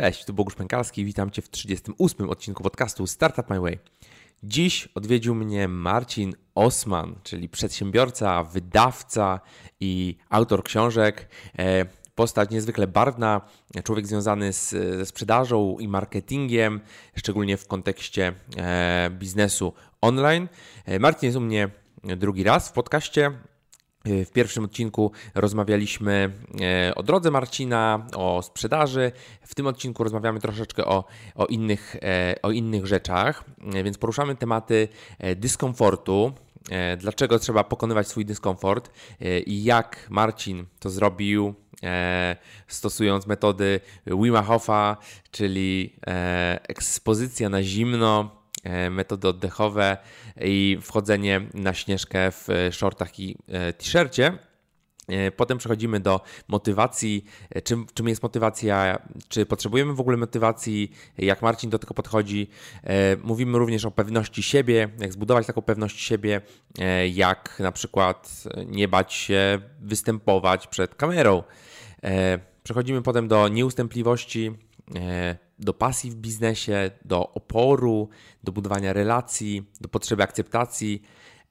Cześć, tu Bogusz Pękalski, witam Cię w 38 odcinku podcastu Startup My Way. Dziś odwiedził mnie Marcin Osman, czyli przedsiębiorca, wydawca i autor książek. E, postać niezwykle barwna, człowiek związany z, ze sprzedażą i marketingiem, szczególnie w kontekście e, biznesu online. E, Marcin jest u mnie drugi raz w podcaście. E, w pierwszym odcinku rozmawialiśmy e, o drodze Marcina, o sprzedaży. W tym odcinku rozmawiamy troszeczkę o, o, innych, e, o innych rzeczach, więc poruszamy tematy dyskomfortu, dlaczego trzeba pokonywać swój dyskomfort i jak Marcin to zrobił, stosując metody Wima Hofa, czyli ekspozycja na zimno, E, metody oddechowe i wchodzenie na śnieżkę w e, shortach i e, t-shircie. Potem przechodzimy do motywacji. Czym, czym jest motywacja? Czy potrzebujemy w ogóle motywacji? Jak Marcin do tego podchodzi? Mówimy również o pewności siebie, jak zbudować taką pewność siebie, jak na przykład nie bać się występować przed kamerą. Przechodzimy potem do nieustępliwości, do pasji w biznesie, do oporu, do budowania relacji, do potrzeby akceptacji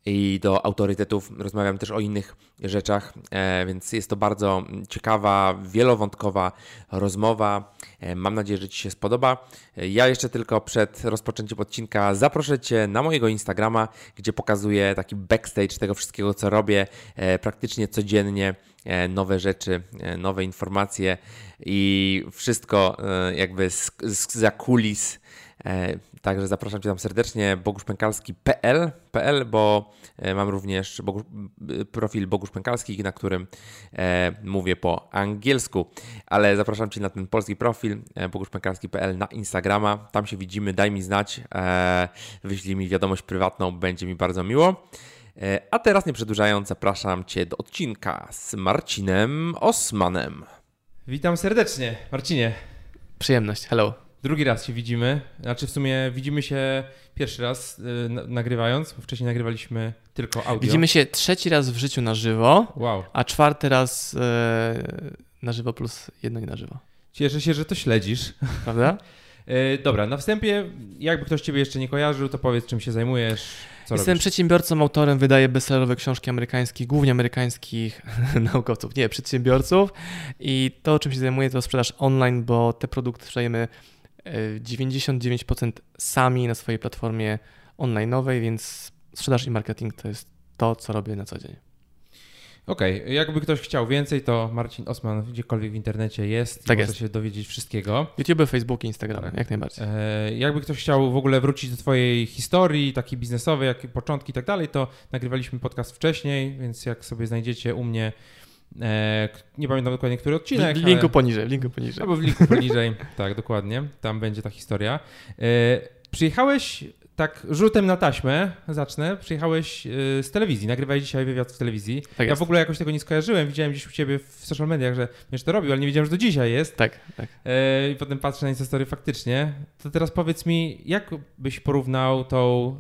i do autorytetów. Rozmawiam też o innych rzeczach, e, więc jest to bardzo ciekawa, wielowątkowa rozmowa. E, mam nadzieję, że Ci się spodoba. E, ja jeszcze tylko przed rozpoczęciem odcinka zaproszę Cię na mojego Instagrama, gdzie pokazuję taki backstage tego wszystkiego, co robię praktycznie codziennie. Nowe rzeczy, nowe informacje i wszystko jakby z, z za kulis E, także zapraszam Cię tam serdecznie, boguszpękalski.pl, PL, bo e, mam również Bogusz, profil Bogusz Pękalski, na którym e, mówię po angielsku, ale zapraszam Cię na ten polski profil boguszpękalski.pl na Instagrama, tam się widzimy, daj mi znać, wyślij mi wiadomość prywatną, będzie mi bardzo miło. A teraz nie przedłużając, zapraszam Cię do odcinka z Marcinem Osmanem. Witam serdecznie, Marcinie. Przyjemność, hello. Drugi raz się widzimy. Znaczy w sumie widzimy się pierwszy raz yy, nagrywając, bo wcześniej nagrywaliśmy tylko audio. Widzimy się trzeci raz w życiu na żywo, wow. a czwarty raz yy, na żywo plus jedno nie na żywo. Cieszę się, że to śledzisz. Prawda? yy, dobra, na wstępie, jakby ktoś Ciebie jeszcze nie kojarzył, to powiedz, czym się zajmujesz. Co Jestem robisz? przedsiębiorcą, autorem, wydaję bestsellerowe książki amerykańskich, głównie amerykańskich naukowców, nie, przedsiębiorców. I to, czym się zajmuję, to sprzedaż online, bo te produkty sprzedajemy 99% sami na swojej platformie online'owej, więc sprzedaż i marketing to jest to, co robię na co dzień. Okej, okay. jakby ktoś chciał więcej, to Marcin Osman gdziekolwiek w internecie jest. Tak może jest. się dowiedzieć wszystkiego. YouTube, Facebook, Instagram, tak. jak najbardziej. E, jakby ktoś chciał w ogóle wrócić do Twojej historii, takiej biznesowej, jak początki i tak dalej, to nagrywaliśmy podcast wcześniej, więc jak sobie znajdziecie u mnie E, nie pamiętam dokładnie, który odcinek. W linku ale... poniżej, w linku poniżej. Albo w linku poniżej, tak, dokładnie. Tam będzie ta historia. E, przyjechałeś tak rzutem na taśmę, zacznę, przyjechałeś e, z telewizji, nagrywałeś dzisiaj wywiad w telewizji. Tak ja w ogóle jakoś tego nie skojarzyłem, widziałem gdzieś u Ciebie w social mediach, że będziesz to robił, ale nie wiedziałem, że to dzisiaj jest. Tak, tak. I potem patrzę na historię faktycznie. To teraz powiedz mi, jak byś porównał tą,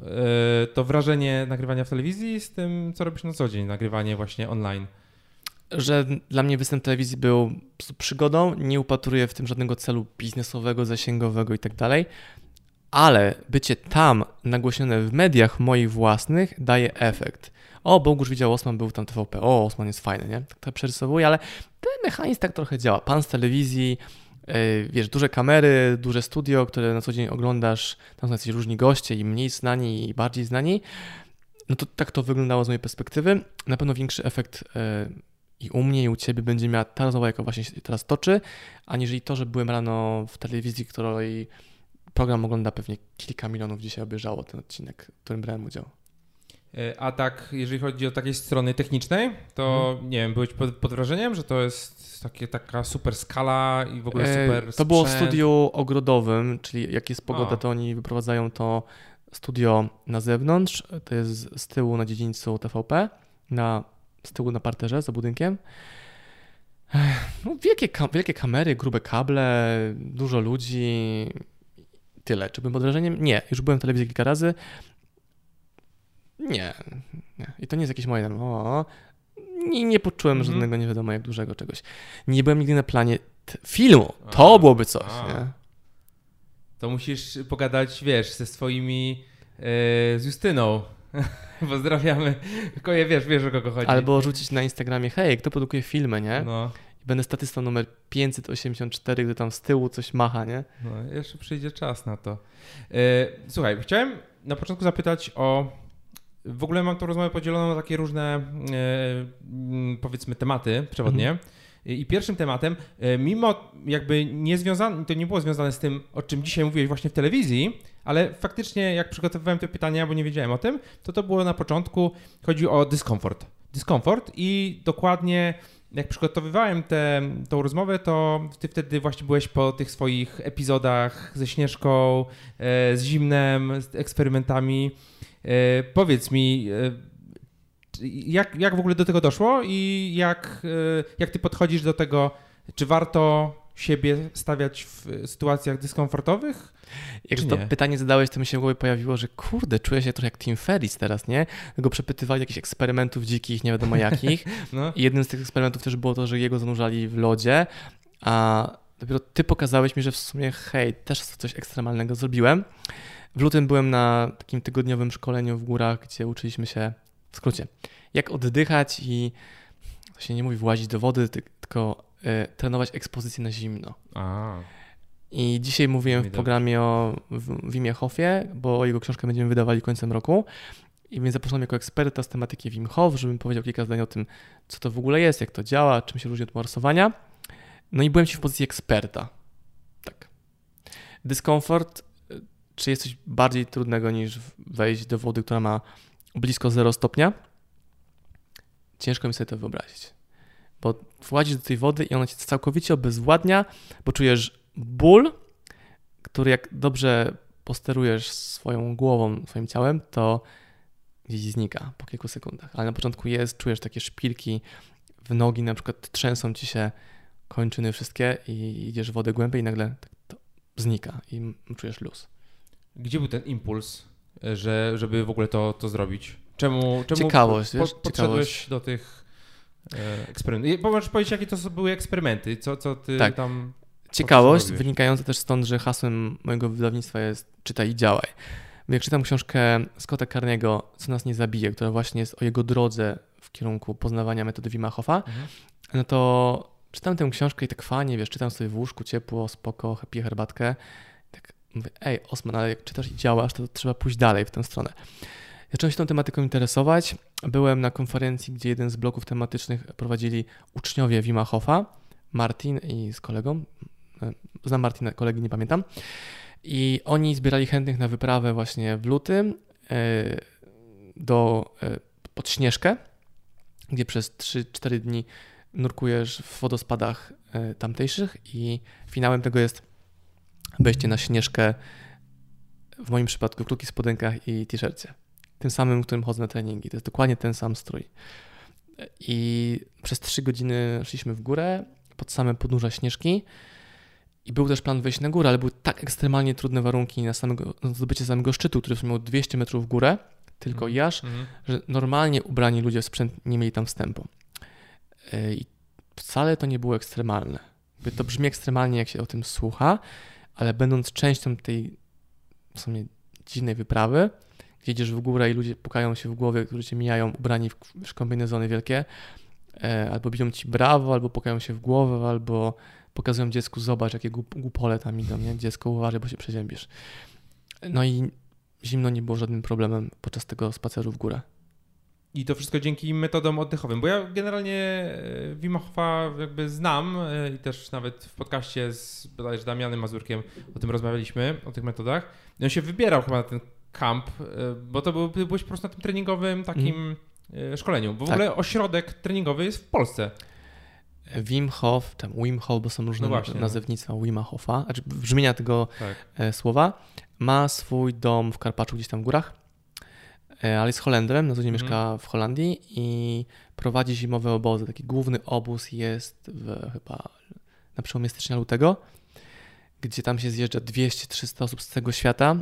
to wrażenie nagrywania w telewizji z tym, co robisz na co dzień, nagrywanie właśnie online? że dla mnie występ telewizji był przygodą, nie upatruję w tym żadnego celu biznesowego, zasięgowego i tak dalej, ale bycie tam nagłośnione w mediach moich własnych daje efekt. O, Bogusz widział Osman, był tam TVP, o, Osman jest fajny, nie? Tak to przerysowuje, ale ten mechanizm tak trochę działa. Pan z telewizji, yy, wiesz, duże kamery, duże studio, które na co dzień oglądasz, tam są jacyś różni goście i mniej znani i bardziej znani, no to tak to wyglądało z mojej perspektywy. Na pewno większy efekt yy, i u mnie, i u ciebie będzie miała ta rozmowa, jaka właśnie się teraz toczy, aniżeli to, że byłem rano w telewizji, której program ogląda pewnie kilka milionów dzisiaj obejrzało ten odcinek, w którym brałem udział. E, a tak, jeżeli chodzi o takiej strony technicznej, to hmm. nie wiem, byłeś pod, pod, wrażeniem, że to jest takie, taka super skala i w ogóle e, super. E, to było w studiu ogrodowym, czyli jak jest pogoda, a. to oni wyprowadzają to studio na zewnątrz. To jest z tyłu na dziedzińcu TVP, na z tyłu na parterze za budynkiem. No, wielkie, wielkie kamery, grube kable, dużo ludzi. Tyle. Czy byłem pod wrażeniem? Nie. Już byłem w telewizji kilka razy. Nie. nie. I to nie jest jakieś moje o, nie, nie poczułem mhm. żadnego nie wiadomo jak dużego czegoś. Nie byłem nigdy na planie. filmu. To A, byłoby coś, a. nie? To musisz pogadać, wiesz, ze swoimi, e, z Justyną. Pozdrawiamy. Tylko je wiesz, wiesz o kogo chodzi. Albo rzucić na Instagramie, hej, kto produkuje filmy, nie? No, będę statystą numer 584, gdy tam z tyłu coś macha, nie? no, jeszcze przyjdzie czas na to. E, słuchaj, chciałem na początku zapytać o... W ogóle mam tą rozmowę podzieloną na takie różne, mm, powiedzmy, tematy przewodnie. I pierwszym tematem, e, mimo jakby nie związane, to nie było związane z tym, o czym dzisiaj mówiłeś właśnie w telewizji, ale faktycznie jak przygotowywałem te pytania, bo nie wiedziałem o tym, to to było na początku, chodzi o dyskomfort. Dyskomfort i dokładnie jak przygotowywałem tę rozmowę, to ty wtedy właśnie byłeś po tych swoich epizodach ze Śnieżką, e, z Zimnem, z eksperymentami. E, Powiedz mi, e, jak, jak w ogóle do tego doszło i jak, jak ty podchodzisz do tego, czy warto siebie stawiać w sytuacjach dyskomfortowych? Jak to nie? pytanie zadałeś, to mi się w głowie pojawiło, że kurde, czuję się trochę jak Tim Ferris teraz, nie? Go przepytywali jakichś eksperymentów dzikich, nie wiadomo jakich. No. I jednym z tych eksperymentów też było to, że jego zanurzali w lodzie, a dopiero ty pokazałeś mi, że w sumie hej, też coś ekstremalnego zrobiłem. W lutym byłem na takim tygodniowym szkoleniu w górach, gdzie uczyliśmy się, w skrócie, jak oddychać i to się nie mówi włazić do wody, ty- tylko y, trenować ekspozycję na zimno. A, I dzisiaj mówiłem w programie o Wimie Hofie, bo jego książkę będziemy wydawali końcem roku. I więc zapraszam jako eksperta z tematyki Wim Hof, żebym powiedział kilka zdań o tym, co to w ogóle jest, jak to działa, czym się różni od morsowania. No i byłem ci w pozycji eksperta. Tak. Dyskomfort, y, czy jest coś bardziej trudnego niż wejść do wody, która ma blisko 0 stopnia? Ciężko mi sobie to wyobrazić. Bo wchodzisz do tej wody i ona cię całkowicie obezwładnia, bo czujesz ból, który jak dobrze posterujesz swoją głową, swoim ciałem, to gdzieś znika po kilku sekundach. Ale na początku jest, czujesz takie szpilki w nogi, na przykład trzęsą ci się kończyny wszystkie i idziesz w wodę głębiej i nagle tak to znika i czujesz luz. Gdzie był ten impuls, e, że, żeby w ogóle to, to zrobić? Czemu, czemu Ciekawość, po, wiesz, podszedłeś ciekawość. do tych e, eksperymentów? Możesz powiedzieć, jakie to były eksperymenty? Co, co ty Tak. tam... Ciekawość wynikająca też stąd, że hasłem mojego wydawnictwa jest czytaj i działaj. Jak czytam książkę Scotta Carniego, Co nas nie zabije, która właśnie jest o jego drodze w kierunku poznawania metody Wima Hofa, Mhm. no to czytam tę książkę i tak fajnie, wiesz, czytam sobie w łóżku, ciepło, spoko, piję herbatkę. Tak mówię, ej, Osman, ale jak czytasz i działasz, to trzeba pójść dalej w tę stronę. Zacząłem się tą tematyką interesować. Byłem na konferencji, gdzie jeden z bloków tematycznych prowadzili uczniowie Wima Hofa, Martin i z kolegą. E, Znam Martina, kolegi nie pamiętam. I oni zbierali chętnych na wyprawę właśnie w lutym e, do, e, pod Śnieżkę, gdzie przez 3-4 dni nurkujesz w wodospadach tamtejszych i finałem tego jest wejście na Śnieżkę, w moim przypadku w krótkich spodenkach i t-shircie. Tym samym, w którym chodzę na treningi. To jest dokładnie ten sam strój. I przez 3 godziny szliśmy w górę, pod same podnóża Śnieżki i był też plan wejść na górę, ale były tak ekstremalnie trudne warunki na, samego, na zdobycie samego szczytu, który miał 200 metrów w górę, tylko Mhm. jaż, Mhm. że normalnie ubrani ludzie w sprzęt nie mieli tam wstępu. Yy, I wcale to nie było ekstremalne. To brzmi ekstremalnie, jak się o tym słucha, ale będąc częścią tej w sumie dziwnej wyprawy, gdzie idziesz w górę i ludzie pukają się w głowie, którzy cię mijają ubrani w, w kombinezony wielkie, e, albo biją ci brawo, albo pukają się w głowę, albo pokazują dziecku, zobacz, jakie głup, głupole tam idą, nie? Dziecko, uważaj, bo się przeziębisz. No i zimno nie było żadnym problemem podczas tego spaceru w górę. I to wszystko dzięki metodom oddechowym, bo ja generalnie e, Wim Hofa jakby znam e, i też nawet w podcaście z bodajże Damianem Mazurkiem o tym rozmawialiśmy, o tych metodach. I on się wybierał chyba na ten kamp, e, bo to był, byłeś po prostu na tym treningowym takim e, szkoleniu, bo w Tak. ogóle ośrodek treningowy jest w Polsce. Wim Hof, tam Wim Hof, bo są różne No no. nazewnictwa Wima Hofa, znaczy brzmienia tego Tak. e, słowa, ma swój dom w Karpaczu, gdzieś tam w górach, e, ale jest Holendrem, na co dzień Mhm. mieszka w Holandii i prowadzi zimowe obozy. Taki główny obóz jest w, chyba na przełomie stycznia lutego, gdzie tam się zjeżdża 200-300 osób z całego świata,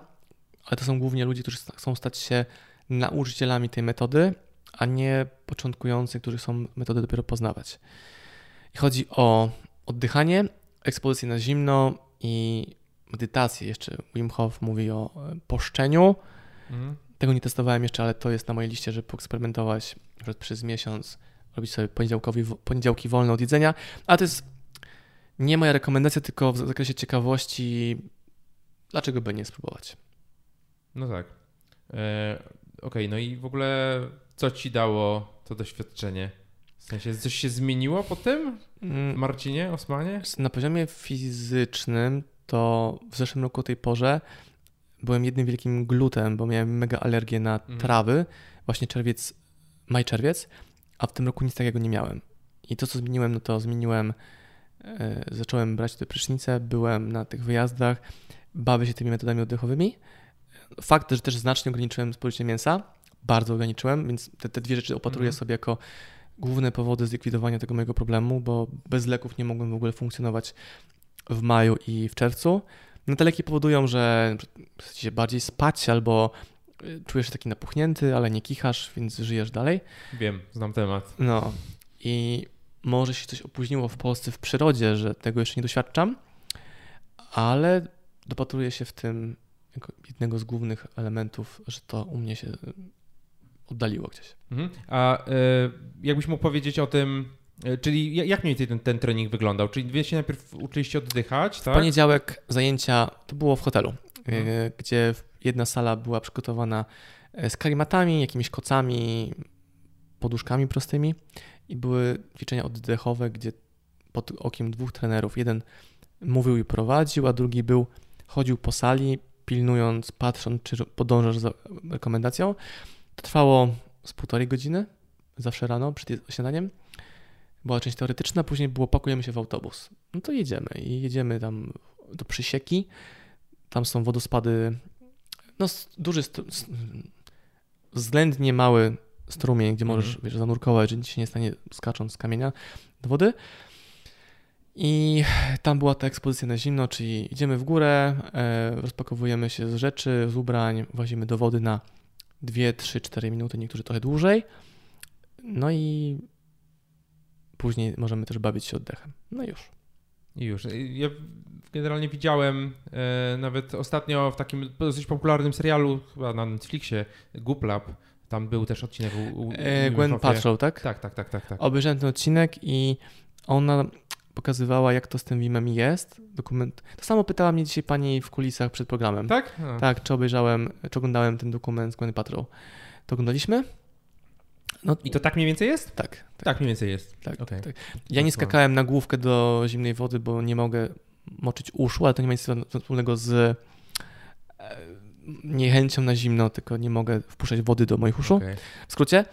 ale to są głównie ludzie, którzy chcą stać się nauczycielami tej metody, a nie początkujący, którzy chcą metodę dopiero poznawać. I chodzi o oddychanie, ekspozycję na zimno i medytację. Jeszcze Wim Hof mówi o e, poszczeniu. Mhm. Tego nie testowałem jeszcze, ale to jest na mojej liście, żeby poeksperymentować przez miesiąc, robić sobie poniedziałkowi, poniedziałki wolne od jedzenia. A to jest nie moja rekomendacja, tylko w zakresie ciekawości, dlaczego by nie spróbować. No tak. E, Okej, no i w ogóle co ci dało to doświadczenie? W sensie coś się zmieniło po tym? Mm, Marcinie, Osmanie? Na poziomie fizycznym to w zeszłym roku o tej porze byłem jednym wielkim glutem, bo miałem mega alergię na Mhm. trawy, właśnie czerwiec, maj, czerwiec, a w tym roku nic takiego nie miałem. I to, co zmieniłem, no to zmieniłem, e, zacząłem brać te prysznice, byłem na tych wyjazdach, bawię się tymi metodami oddechowymi. Fakt, że też znacznie ograniczyłem spożycie mięsa, bardzo ograniczyłem, więc te, te dwie rzeczy opatruję Mhm. sobie jako główne powody zlikwidowania tego mojego problemu, bo bez leków nie mogłem w ogóle funkcjonować w maju i w czerwcu. No te leki powodują, że chcesz się bardziej spać albo y, czujesz się taki napuchnięty, ale nie kichasz, więc żyjesz dalej. Wiem, znam temat. No i może się coś opóźniło w Polsce w przyrodzie, że tego jeszcze nie doświadczam, ale dopatruję się w tym jednego z głównych elementów, że to u mnie się oddaliło gdzieś. Mhm. A e, jakbyś mógł powiedzieć o tym, e, czyli ja- jak mniej więcej ten, ten trening wyglądał? Czyli wy się najpierw uczyliście oddychać, W tak? poniedziałek zajęcia to było w hotelu, Mhm. e, gdzie jedna sala była przygotowana z karimatami, jakimiś kocami, poduszkami prostymi i były ćwiczenia oddechowe, gdzie pod okiem dwóch trenerów, jeden mówił i prowadził, a drugi był, chodził po sali, pilnując, patrząc, czy podążasz za rekomendacją. To trwało z półtorej godziny, zawsze rano przed śniadaniem. Była część teoretyczna, później było pakujemy się w autobus. No to jedziemy i jedziemy tam do Przysieki. Tam są wodospady, no duży, względnie mały strumień, gdzie możesz Mhm. wiesz, zanurkować, że nic się nie stanie skacząc z kamienia do wody. I tam była ta ekspozycja na zimno, czyli idziemy w górę, e, rozpakowujemy się z rzeczy, z ubrań, włazimy do wody na 2, 3, 4 minuty, niektórzy trochę dłużej. No i później możemy też bawić się oddechem. No już. I już. Ja generalnie widziałem e, nawet ostatnio w takim dosyć popularnym serialu, chyba na Netflixie, Goop Lab, tam był też odcinek u, u, E, u Gwen Hoffie. Patrol, tak? Tak, tak, tak, tak. tak. Obejrzałem ten odcinek i ona pokazywała, jak to z tym Wimem jest. Dokument. To samo pytała mnie dzisiaj pani w kulisach przed programem. Tak? A. Tak, czy obejrzałem, czy oglądałem ten dokument z Gwen Patrol. To oglądaliśmy? No I to tak mniej więcej jest? tak, tak, Tak mniej więcej jest. tak, okej. tak. Ja nie skakałem na główkę do zimnej wody, bo nie mogę moczyć uszu, ale to nie ma nic wspólnego z e, niechęcią na zimno, tylko nie mogę wpuszczać wody do moich uszu. Okej. w skrócie.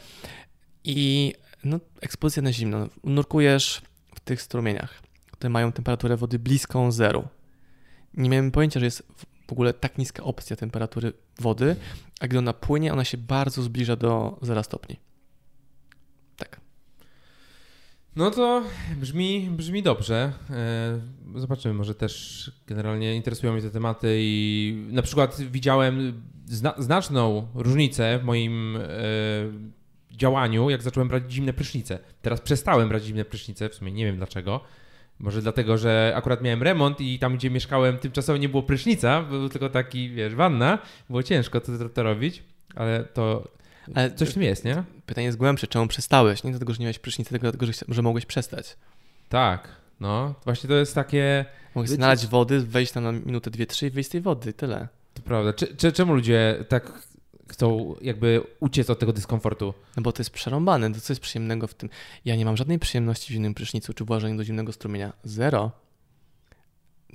I no, ekspozycja na zimno. Nurkujesz tych strumieniach, które mają temperaturę wody bliską zeru. Nie miałem pojęcia, że jest w ogóle tak niska opcja temperatury wody, a gdy ona płynie, ona się bardzo zbliża do 0 stopni. Tak. No to brzmi, brzmi dobrze. E, Zobaczymy, może też generalnie interesują mnie te tematy i na przykład widziałem zna znaczną różnicę w moim e, działaniu, jak zacząłem brać zimne prysznice. Teraz przestałem brać zimne prysznice, w sumie nie wiem dlaczego. Może dlatego, że akurat miałem remont i tam, gdzie mieszkałem, tymczasowo nie było prysznica, był tylko taki, wiesz, wanna. Było ciężko to, to, to robić, ale to Ale coś w tym jest, nie? pytanie jest głębsze, czemu przestałeś? Nie dlatego, że nie miałeś prysznicy, tylko dlatego, że, mogłeś przestać. Tak, no. Właśnie to jest takie... Mogłeś znaleźć wody, wejść tam na minutę, dwie, trzy i wyjść z tej wody, tyle. To prawda. Czy, czy, czemu ludzie tak chcą jakby uciec od tego dyskomfortu? No bo to jest przerąbane, to co jest przyjemnego w tym? Ja nie mam żadnej przyjemności w zimnym prysznicu czy włażeniu do zimnego strumienia. Zero.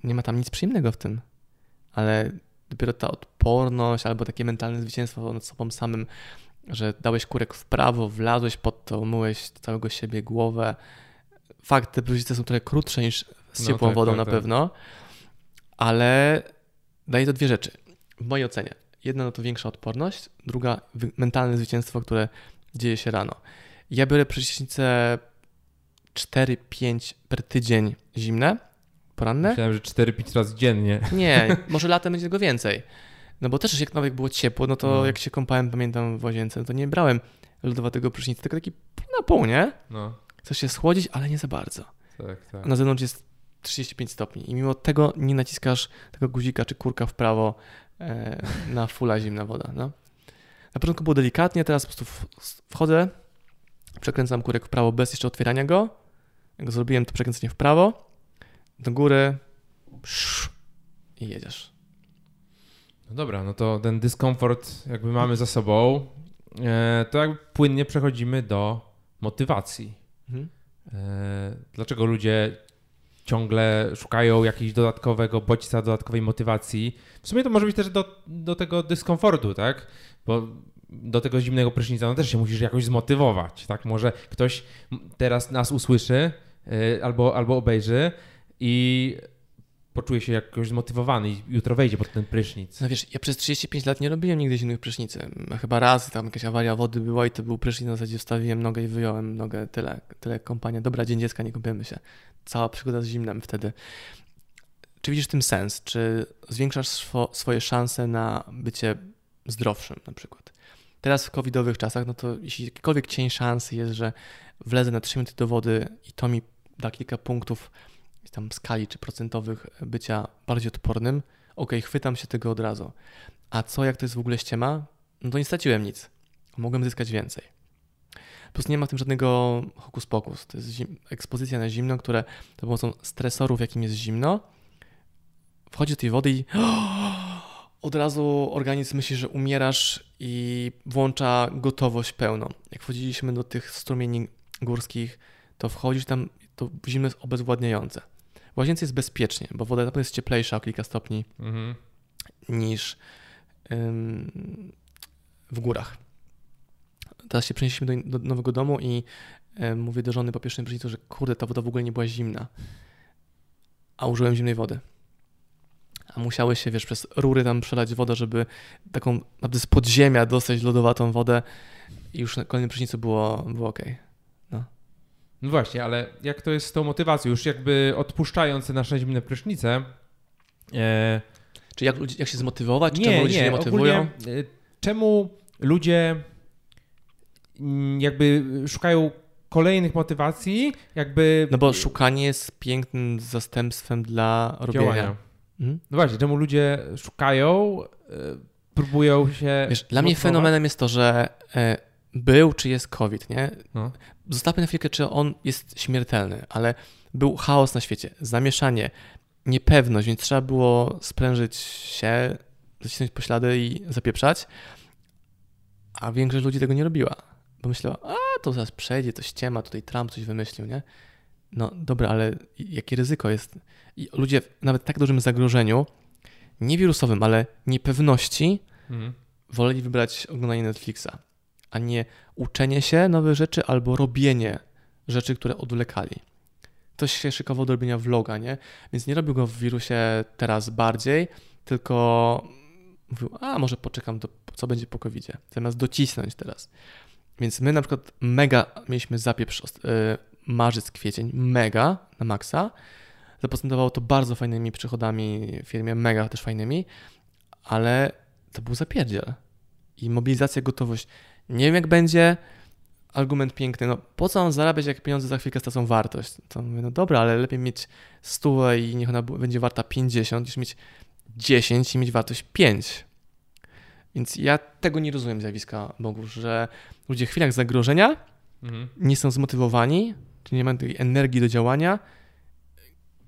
Nie ma tam nic przyjemnego w tym. Ale dopiero ta odporność albo takie mentalne zwycięstwo nad sobą samym, że dałeś kurek w prawo, wlazłeś pod to, umyłeś całego siebie głowę. Fakt, te prysznice są trochę krótsze niż z No ciepłą tak, wodą tak, na tak. pewno, ale daje to dwie rzeczy. W mojej ocenie. Jedna no to większa odporność, druga mentalne zwycięstwo, które dzieje się rano. Ja biorę prysznice 4-5 per tydzień zimne, poranne. Myślałem, że 4-5 razy dziennie. Nie, może latem będzie tego więcej. No bo też jak nawet było ciepło, no to No. jak się kąpałem, pamiętam w łazience, no to nie brałem lodowatego prysznica, tylko taki na pół, nie? No, Chcesz się schłodzić, ale nie za bardzo. tak, tak. A na zewnątrz jest 35 stopni i mimo tego nie naciskasz tego guzika czy kurka w prawo na fula zimna woda. No. Na początku było delikatnie, teraz po prostu wchodzę, przekręcam kurek w prawo bez jeszcze otwierania go. Jak zrobiłem, to przekręcenie w prawo, do góry i jedziesz. No dobra, no to ten dyskomfort jakby mamy za sobą, e, to jakby płynnie przechodzimy do motywacji. Mhm. E, dlaczego ludzie ciągle szukają jakiegoś dodatkowego bodźca, dodatkowej motywacji? W sumie to może być też do, do tego dyskomfortu, tak? Bo do tego zimnego prysznica no też się musisz jakoś zmotywować, tak? Może ktoś teraz nas usłyszy e, albo, albo obejrzy i poczuje się jakoś zmotywowany i jutro wejdzie pod ten prysznic. No wiesz, ja przez 35 lat nie robiłem nigdy zimnych prysznicy. Chyba raz tam jakaś awaria wody była i to był prysznic, na zasadzie wstawiłem nogę i wyjąłem nogę, tyle, tyle kompania. Dobra, dzień dziecka, nie kąpiemy się. Cała przygoda z zimnem wtedy. Czy widzisz w tym sens? Czy zwiększasz swo, swoje szanse na bycie zdrowszym na przykład? Teraz w covidowych czasach, no to jeśli jakikolwiek cień szansy jest, że wlezę na 3 minuty do wody i to mi da kilka punktów tam skali czy procentowych bycia bardziej odpornym, ok, chwytam się tego od razu. A co jak to jest w ogóle ściema? No to nie straciłem nic. Mogłem zyskać więcej. Plus nie ma w tym żadnego hokus pokus. To jest ekspozycja na zimno, które za pomocą stresorów, jakim jest zimno, wchodzi do tej wody i od razu organizm myśli, że umierasz i włącza gotowość pełną. Jak wchodziliśmy do tych strumieni górskich, to wchodzisz tam, to zimno jest obezwładniające. W łazience jest bezpiecznie, bo woda naprawdę jest cieplejsza o kilka stopni mhm. niż ym, w górach. Teraz się przenieśliśmy do, do nowego domu i ym, mówię do żony po pierwszym prysznicu, że kurde, ta woda w ogóle nie była zimna. A użyłem zimnej wody. A musiały się, wiesz, przez rury tam przelać wodę, żeby taką naprawdę z podziemia dostać lodowatą wodę i już na kolejnym prysznicu było, było ok. No właśnie, ale jak to jest z tą motywacją? Już jakby odpuszczając nasze zimne prysznice. E... Czy jak, jak się zmotywować? Nie, czemu ludzie nie, się nie motywują? Ogólnie, e, czemu ludzie mm, jakby szukają kolejnych motywacji, jakby... No bo szukanie jest pięknym zastępstwem dla robienia. Działania. Hmm? No właśnie, czemu ludzie szukają, e, próbują się... Wiesz, dla mnie fenomenem jest to, że e, był czy jest COVID, nie? No. Zostawmy na chwilkę, czy on jest śmiertelny, ale był chaos na świecie, zamieszanie, niepewność, więc trzeba było sprężyć się, zacisnąć poślady i zapieprzać, a większość ludzi tego nie robiła, bo myślała, a to zaraz przejdzie, to ściema, tutaj Trump coś wymyślił, nie? No dobra, ale jakie ryzyko jest? I ludzie w nawet tak dużym zagrożeniu, nie wirusowym, ale niepewności, mhm. woleli wybrać oglądanie Netflixa a nie uczenie się nowych rzeczy albo robienie rzeczy, które odwlekali. Ktoś się szykował do robienia vloga, nie? Więc nie robił go w wirusie teraz bardziej, tylko mówił, a może poczekam, do, co będzie po covid zamiast docisnąć teraz. Więc my na przykład mega mieliśmy zapieprz yy, marzec, kwiecień, mega na maksa. Zaprocentowało to bardzo fajnymi przychodami w firmie, mega też fajnymi, ale to był zapierdziel. I mobilizacja, gotowość nie wiem, jak będzie. Argument piękny, no po co mam zarabiać, jak pieniądze za chwilkę stracą wartość? To mówię, no dobra, ale lepiej mieć stówę i niech ona będzie warta 50, niż mieć 10 i mieć wartość 5. Więc ja tego nie rozumiem zjawiska Bogu, że ludzie w chwilach zagrożenia mhm. nie są zmotywowani, czy nie mają tej energii do działania,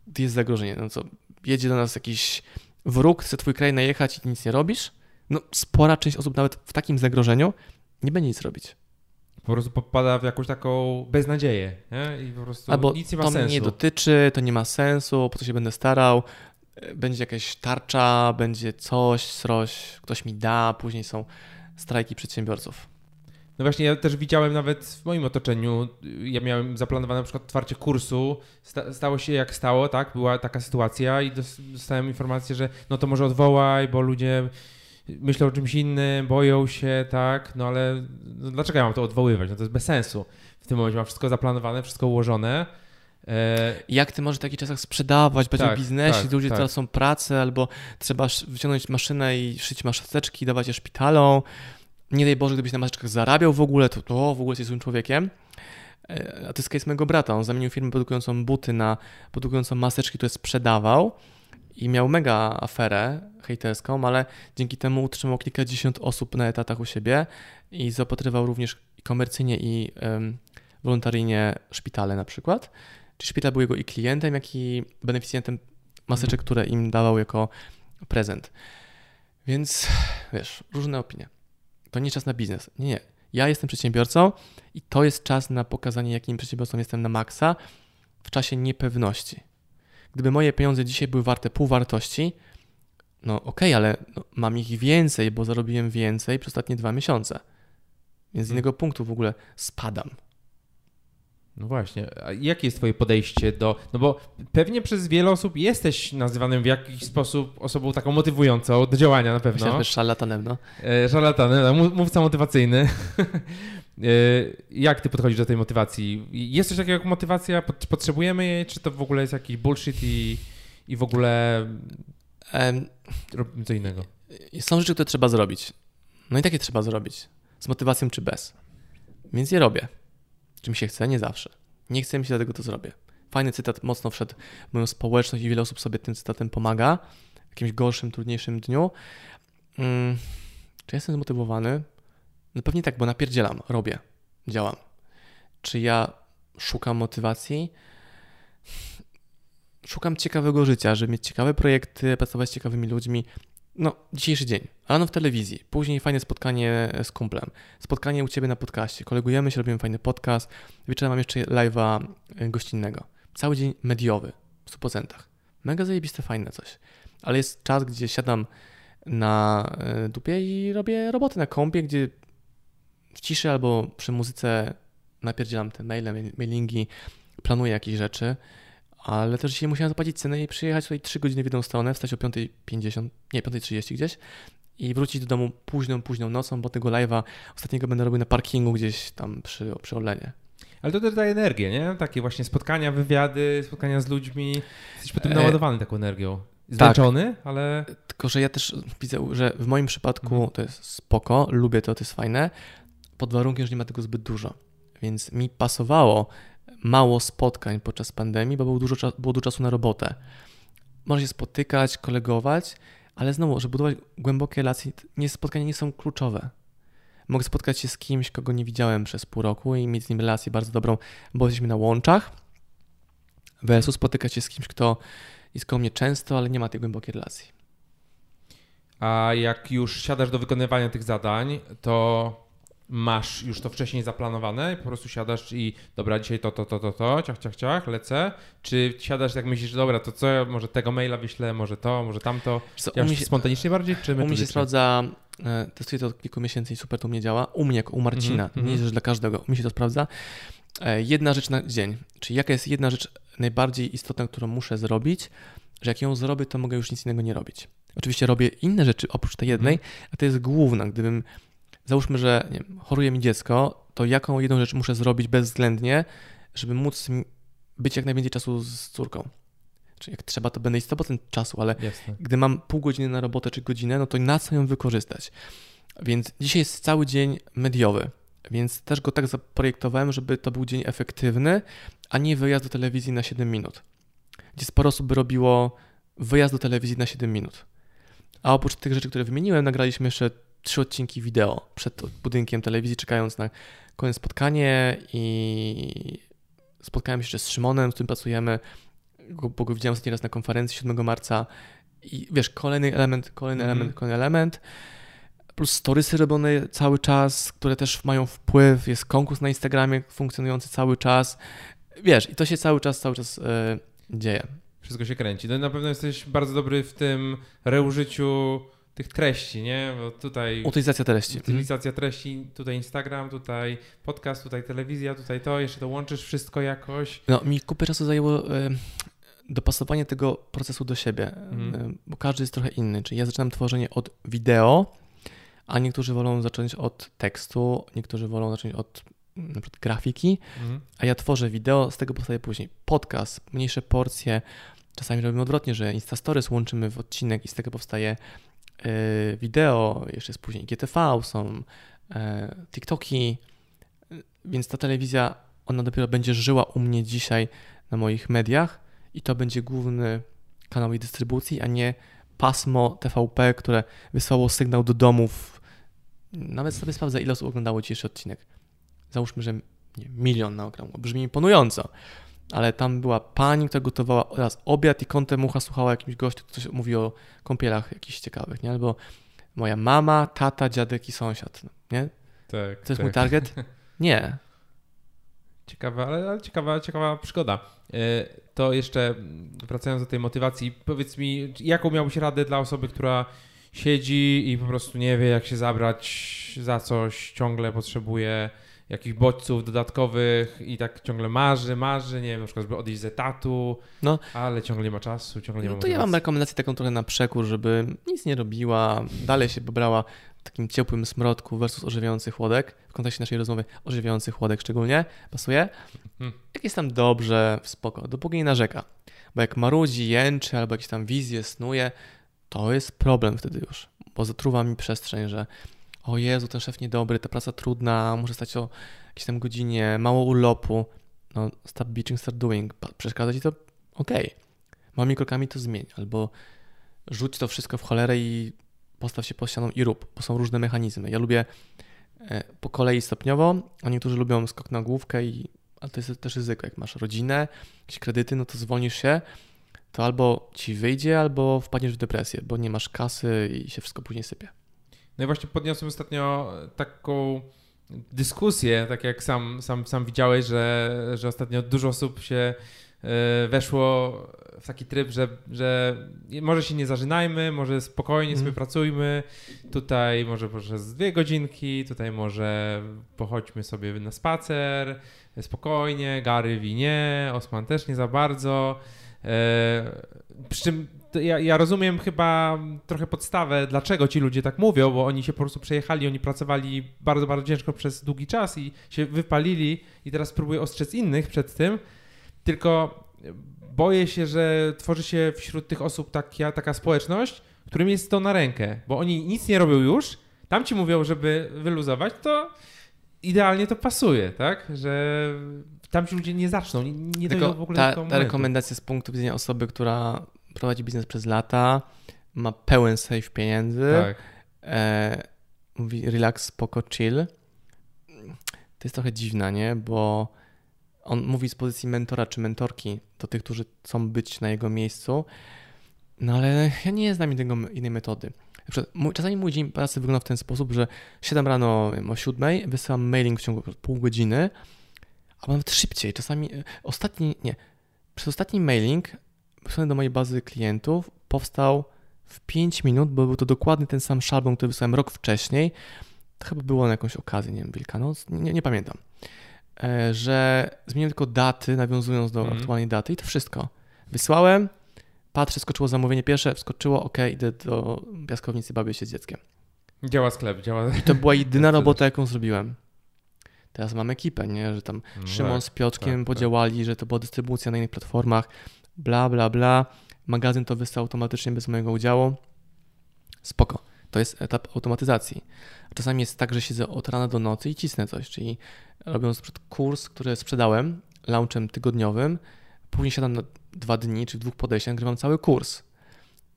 gdy jest zagrożenie. No co, jedzie do nas jakiś wróg, chce twój kraj najechać i nic nie robisz? No spora część osób nawet w takim zagrożeniu nie będzie nic robić. Po prostu popada w jakąś taką beznadzieję nie? i po prostu Albo nic nie ma to sensu. mnie nie dotyczy, to nie ma sensu, po co się będę starał, będzie jakaś tarcza, będzie coś, sroś, ktoś mi da, później są strajki przedsiębiorców. No właśnie, ja też widziałem nawet w moim otoczeniu, ja miałem zaplanowane na przykład otwarcie kursu, stało się jak stało, tak, była taka sytuacja i dostałem informację, że no to może odwołaj, bo ludzie myślą o czymś innym, boją się, tak, no ale no dlaczego ja mam to odwoływać? No to jest bez sensu. W tym momencie mam wszystko zaplanowane, wszystko ułożone. E... Jak ty możesz w takich czasach sprzedawać, być tak, w biznesie, tak, ludzie tak. tracą pracę, albo trzeba wyciągnąć maszynę i szyć maseczki, dawać je szpitalom. Nie daj Boże, gdybyś na maseczkach zarabiał w ogóle, to, to w ogóle jesteś złym człowiekiem. E, A to jest case mojego brata. On zamienił firmę produkującą buty na produkującą maseczki, które sprzedawał i miał mega aferę hejterską, ale dzięki temu utrzymał kilkadziesiąt osób na etatach u siebie i zaopatrywał również komercyjnie i um, wolontaryjnie szpitale na przykład. Czy szpital był jego i klientem, jak i beneficjentem maseczek, które im dawał jako prezent. Więc wiesz, różne opinie. To nie czas na biznes. Nie, nie. Ja jestem przedsiębiorcą i to jest czas na pokazanie, jakim przedsiębiorcą jestem na maksa w czasie niepewności. Gdyby moje pieniądze dzisiaj były warte pół wartości, no okej, okay, ale no, mam ich więcej, bo zarobiłem więcej przez ostatnie dwa miesiące. Więc z innego punktu w ogóle spadam. No właśnie, a jakie jest twoje podejście do, no bo pewnie przez wiele osób jesteś nazywanym w jakiś sposób osobą taką motywującą do działania na pewno. Myślę, że szarlatanem, no. E, szarlatanem, no, mówca motywacjny. e, jak ty podchodzisz do tej motywacji? Jest coś takiego jak motywacja? Potrzebujemy jej? Czy to w ogóle jest jakiś bullshit i, i w ogóle um, robimy co innego? Są rzeczy, które trzeba zrobić. No i takie trzeba zrobić. Z motywacją czy bez. Więc je robię. Czym się chce? Nie zawsze. Nie chcę mi się dlatego to zrobię. Fajny cytat, mocno wszedł w moją społeczność i wiele osób sobie tym cytatem pomaga w jakimś gorszym, trudniejszym dniu. Hmm, czy jestem zmotywowany? No pewnie tak, bo napierdzielam, robię, działam. Czy ja szukam motywacji? Szukam ciekawego życia, żeby mieć ciekawe projekty, pracować z ciekawymi ludźmi, no, dzisiejszy dzień. Rano w telewizji, później fajne spotkanie z kumplem, spotkanie u Ciebie na podcaście, kolegujemy się, robimy fajny podcast, wieczorem mam jeszcze live'a gościnnego. Cały dzień mediowy, w 100%. Mega zajebiste, fajne coś. Ale jest czas, gdzie siadam na y, dupie i robię roboty na kompie, gdzie w ciszy albo przy muzyce napierdzielam te maile, mailingi, planuję jakieś rzeczy, ale też dzisiaj musiałem zapłacić cenę i przyjechać tutaj 3 godziny w jedną stronę, wstać o 5.50, nie, 5.30 gdzieś i wrócić do domu późną, późną nocą, bo tego live'a ostatniego będę robił na parkingu gdzieś tam przy, przy Orlenie. Ale to też daje energię, nie? Takie właśnie spotkania, wywiady, spotkania z ludźmi. Jesteś potem naładowany e... taką energią. Zmęczony, tak. ale... Tylko, że ja też widzę, że w moim przypadku mhm. to jest spoko, lubię to, to jest fajne, pod warunkiem, że nie ma tego zbyt dużo. Więc mi pasowało mało spotkań podczas pandemii, bo było dużo, było dużo czasu na robotę. Można się spotykać, kolegować, ale znowu, żeby budować głębokie relacje, nie, spotkania nie są kluczowe. Mogę spotkać się z kimś, kogo nie widziałem przez pół roku i mieć z nim relację bardzo dobrą, bo jesteśmy na łączach, versus spotykać się z kimś, kto jest koło mnie często, ale nie ma tej głębokiej relacji. A jak już siadasz do wykonywania tych zadań, to masz już to wcześniej zaplanowane, po prostu siadasz i dobra, dzisiaj to, to, to, to, to, ciach, ciach, ciach, lecę, czy siadasz jak myślisz, dobra, to co, może tego maila wyślę, może to, może tamto, co, ja się, spontanicznie bardziej, czy U mnie się sprawdza, e, testuję to od kilku miesięcy i super to u mnie działa, u mnie, u Marcina, mm -hmm, nie jest rzecz dla każdego, u mnie się to sprawdza, e, jedna rzecz na dzień, czyli jaka jest jedna rzecz najbardziej istotna, którą muszę zrobić, że jak ją zrobię, to mogę już nic innego nie robić. Oczywiście robię inne rzeczy oprócz tej jednej, mm. a to jest główna. Gdybym załóżmy, że nie wiem, choruje mi dziecko, to jaką jedną rzecz muszę zrobić bezwzględnie, żeby móc być jak najwięcej czasu z córką. Czyli jak trzeba, to będę mieć 100% czasu, ale Jasne. gdy mam pół godziny na robotę czy godzinę, no to na co ją wykorzystać? Więc dzisiaj jest cały dzień mediowy, więc też go tak zaprojektowałem, żeby to był dzień efektywny, a nie wyjazd do telewizji na 7 minut. Gdzie sporo osób by robiło wyjazd do telewizji na 7 minut. A oprócz tych rzeczy, które wymieniłem, nagraliśmy jeszcze trzy odcinki wideo przed budynkiem telewizji, czekając na kolejne spotkanie i spotkałem się jeszcze z Szymonem, z którym pracujemy, bo go widziałem ostatni raz na konferencji 7 marca i wiesz, kolejny element, kolejny mm -hmm. element, kolejny element, plus storysy robione cały czas, które też mają wpływ, jest konkurs na Instagramie funkcjonujący cały czas, wiesz, i to się cały czas, cały czas yy, dzieje. Wszystko się kręci. No na pewno jesteś bardzo dobry w tym reużyciu tych treści, nie? Bo tutaj... Utylizacja treści. Utylizacja treści, tutaj Instagram, tutaj podcast, tutaj telewizja, tutaj to, jeszcze to łączysz wszystko jakoś. No, mi kupę czasu zajęło y, dopasowanie tego procesu do siebie, mhm. y, bo każdy jest trochę inny. Czyli ja zaczynam tworzenie od wideo, a niektórzy wolą zacząć od tekstu, niektórzy wolą zacząć od na przykład grafiki, mhm. a ja tworzę wideo, z tego powstaje później podcast, mniejsze porcje, Czasami robimy odwrotnie, że Insta Stories łączymy w odcinek i z tego powstaje wideo, jeszcze jest później GTV, są e, TikToki, więc ta telewizja, ona dopiero będzie żyła u mnie dzisiaj na moich mediach i to będzie główny kanał jej dystrybucji, a nie pasmo TVP, które wysłało sygnał do domów. Nawet sobie sprawdzę, ile osób oglądało dzisiejszy odcinek. Załóżmy, że nie, milion na okrągło. Brzmi imponująco. Ale tam była pani, która gotowała oraz obiad i kątem mucha słuchała jakimś gościu, który coś mówi o kąpielach jakichś ciekawych, nie? Albo moja mama, tata, dziadek i sąsiad, nie? Tak. To jest tak. mój target? Nie. Ciekawa, ale, ale ciekawa, ciekawa przygoda. E, To jeszcze mm, wracając do tej motywacji, powiedz mi, jaką miałbyś radę dla osoby, która siedzi i po prostu nie wie, jak się zabrać za coś, ciągle potrzebuje jakichś bodźców dodatkowych i tak ciągle marzy, marzy, nie wiem, na przykład, żeby odejść z etatu, No. ale ciągle nie ma czasu, ciągle nie No ma to ja mam rekomendację taką trochę na przekór, żeby nic nie robiła, dalej się pobrała w takim ciepłym smrodku versus ożywiający chłodek, w kontekście naszej rozmowy ożywiający chłodek szczególnie, pasuje? Mhm. Jak jest tam dobrze, spoko, dopóki nie narzeka. Bo jak marudzi, jęczy albo jakieś tam wizje snuje, to jest problem wtedy już, bo zatruwa mi przestrzeń, że o Jezu, ten szef niedobry, ta praca trudna, muszę stać o jakiejś tam godzinie, mało urlopu. No, stop bitching, start doing. Przeszkadza ci to? Okej. Małymi krokami to zmień, albo rzuć to wszystko w cholerę i postaw się pod ścianą i rób, bo są różne mechanizmy. Ja lubię e, po kolei stopniowo, a niektórzy lubią skok na główkę, i, ale to jest też ryzyko. Jak masz rodzinę, jakieś kredyty, no to zwolnisz się, to albo ci wyjdzie, albo wpadniesz w depresję, bo nie masz kasy i się wszystko później sypie. No i właśnie podniosłem ostatnio taką dyskusję, tak jak sam, sam, sam widziałeś, że, że ostatnio dużo osób się e, weszło w taki tryb, że, że może się nie zażynajmy, może spokojnie sobie Mhm. pracujmy, tutaj może przez dwie godzinki, tutaj może pochodźmy sobie na spacer, spokojnie, Gary winie, Osman też nie za bardzo. E, przy czym ja, ja rozumiem chyba trochę podstawę, dlaczego ci ludzie tak mówią, bo oni się po prostu przejechali, oni pracowali bardzo, bardzo ciężko przez długi czas i się wypalili i teraz próbuję ostrzec innych przed tym, tylko boję się, że tworzy się wśród tych osób taka, taka społeczność, którym jest to na rękę, bo oni nic nie robią już, tam ci mówią, żeby wyluzować, to idealnie to pasuje, tak? Że tam ci ludzie nie zaczną, nie, nie dojdą Tylko w ogóle ta, do tego ta rekomendacja z punktu widzenia osoby, która prowadzi biznes przez lata, ma pełen safe pieniędzy, Tak. e, mówi relax, spoko, chill. To jest trochę dziwna, nie? Bo on mówi z pozycji mentora czy mentorki do tych, którzy chcą być na jego miejscu. No ale ja nie znam innego, innej metody. Czasami mój dzień pracy wygląda w ten sposób, że 7 rano o 7 wysyłam mailing w ciągu pół godziny, albo nawet szybciej. Czasami e, ostatni, nie, przez ostatni mailing wysłany do mojej bazy klientów powstał w 5 minut, bo był to dokładnie ten sam szablon, który wysłałem rok wcześniej. To chyba było na jakąś okazję, nie wiem, Wielkanoc, nie, nie pamiętam. E, Że zmieniłem tylko daty, nawiązując do Mhm. aktualnej daty i to wszystko. Wysłałem, patrzę, skoczyło zamówienie pierwsze, wskoczyło, ok, idę do piaskownicy, bawię się z dzieckiem. Działa sklep, działa. I to była jedyna Wtedy. robota, jaką zrobiłem. Teraz mam ekipę, nie? Że tam No Szymon tak, z Piotrkiem tak, tak. podziałali, że to była dystrybucja na innych platformach, bla, bla, bla. Magazyn to wysłał automatycznie bez mojego udziału. Spoko. To jest etap automatyzacji. Czasami jest tak, że siedzę od rana do nocy i cisnę coś, czyli robiąc kurs, który sprzedałem launchem tygodniowym, później siadam na dwa dni czy dwóch podejściach, nagrywam cały kurs.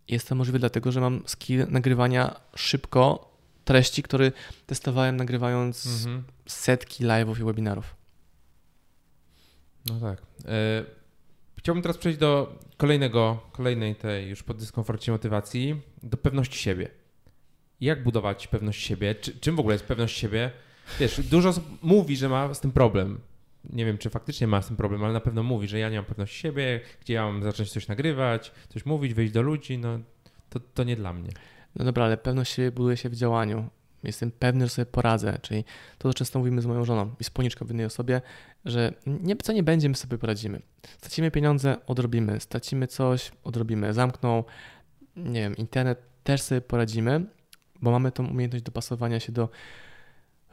Jest to możliwe dlatego, że mam skill nagrywania szybko treści, które testowałem nagrywając Mhm. setki live'ów i webinarów. No tak. E, chciałbym teraz przejść do kolejnego, kolejnej tej już po dyskomforcie motywacji, do pewności siebie. Jak budować pewność siebie? Czy, czym w ogóle jest pewność siebie? Wiesz, dużo osób mówi, że ma z tym problem. Nie wiem, czy faktycznie ma z tym problem, ale na pewno mówi, że ja nie mam pewności siebie, gdzie ja mam zacząć coś nagrywać, coś mówić, wyjść do ludzi, no to, to nie dla mnie. No dobra, ale pewność siebie buduje się w działaniu. Jestem pewny, że sobie poradzę, czyli to, co często mówimy z moją żoną i spółniczką w innej osobie, że nie, co nie będzie, my sobie poradzimy. Stracimy pieniądze, odrobimy. Stracimy coś, odrobimy. Zamkną, nie wiem, internet, też sobie poradzimy, bo mamy tą umiejętność dopasowania się do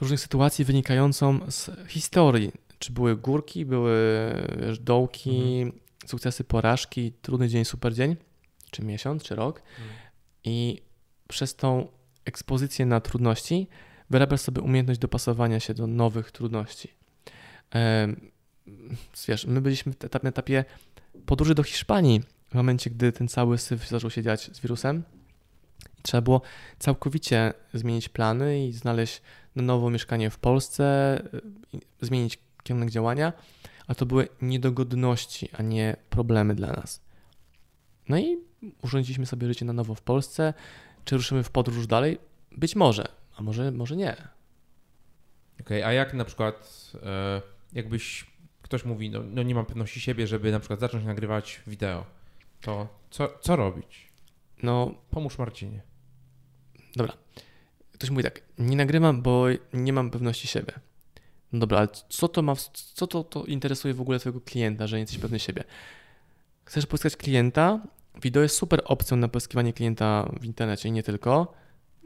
różnych sytuacji wynikającą z historii. Czy były górki, były wiesz, dołki, sukcesy, porażki, trudny dzień, super dzień, czy miesiąc, czy rok. I przez tą ekspozycję na trudności wyrabiasz sobie umiejętność dopasowania się do nowych trudności. Wiesz, my byliśmy na etapie podróży do Hiszpanii w momencie, gdy ten cały syf zaczął się dziać z wirusem. Trzeba było całkowicie zmienić plany i znaleźć na nowo mieszkanie w Polsce, y, zmienić kierunek działania, a to były niedogodności, a nie problemy dla nas. No i urządziliśmy sobie życie na nowo w Polsce. Czy ruszymy w podróż dalej? Być może, a może, może nie. Okej, a jak na przykład, e, jakbyś ktoś mówi, no, no nie mam pewności siebie, żeby na przykład zacząć nagrywać wideo, to co, co robić? No, Pomóż Marcinie. dobra. Ktoś mówi tak, nie nagrywam, bo nie mam pewności siebie. No dobra, ale co to ma, co to, to interesuje w ogóle twojego klienta, że nie jesteś pewny siebie? Chcesz pozyskać klienta? Wideo jest super opcją na pozyskiwanie klienta w internecie i nie tylko.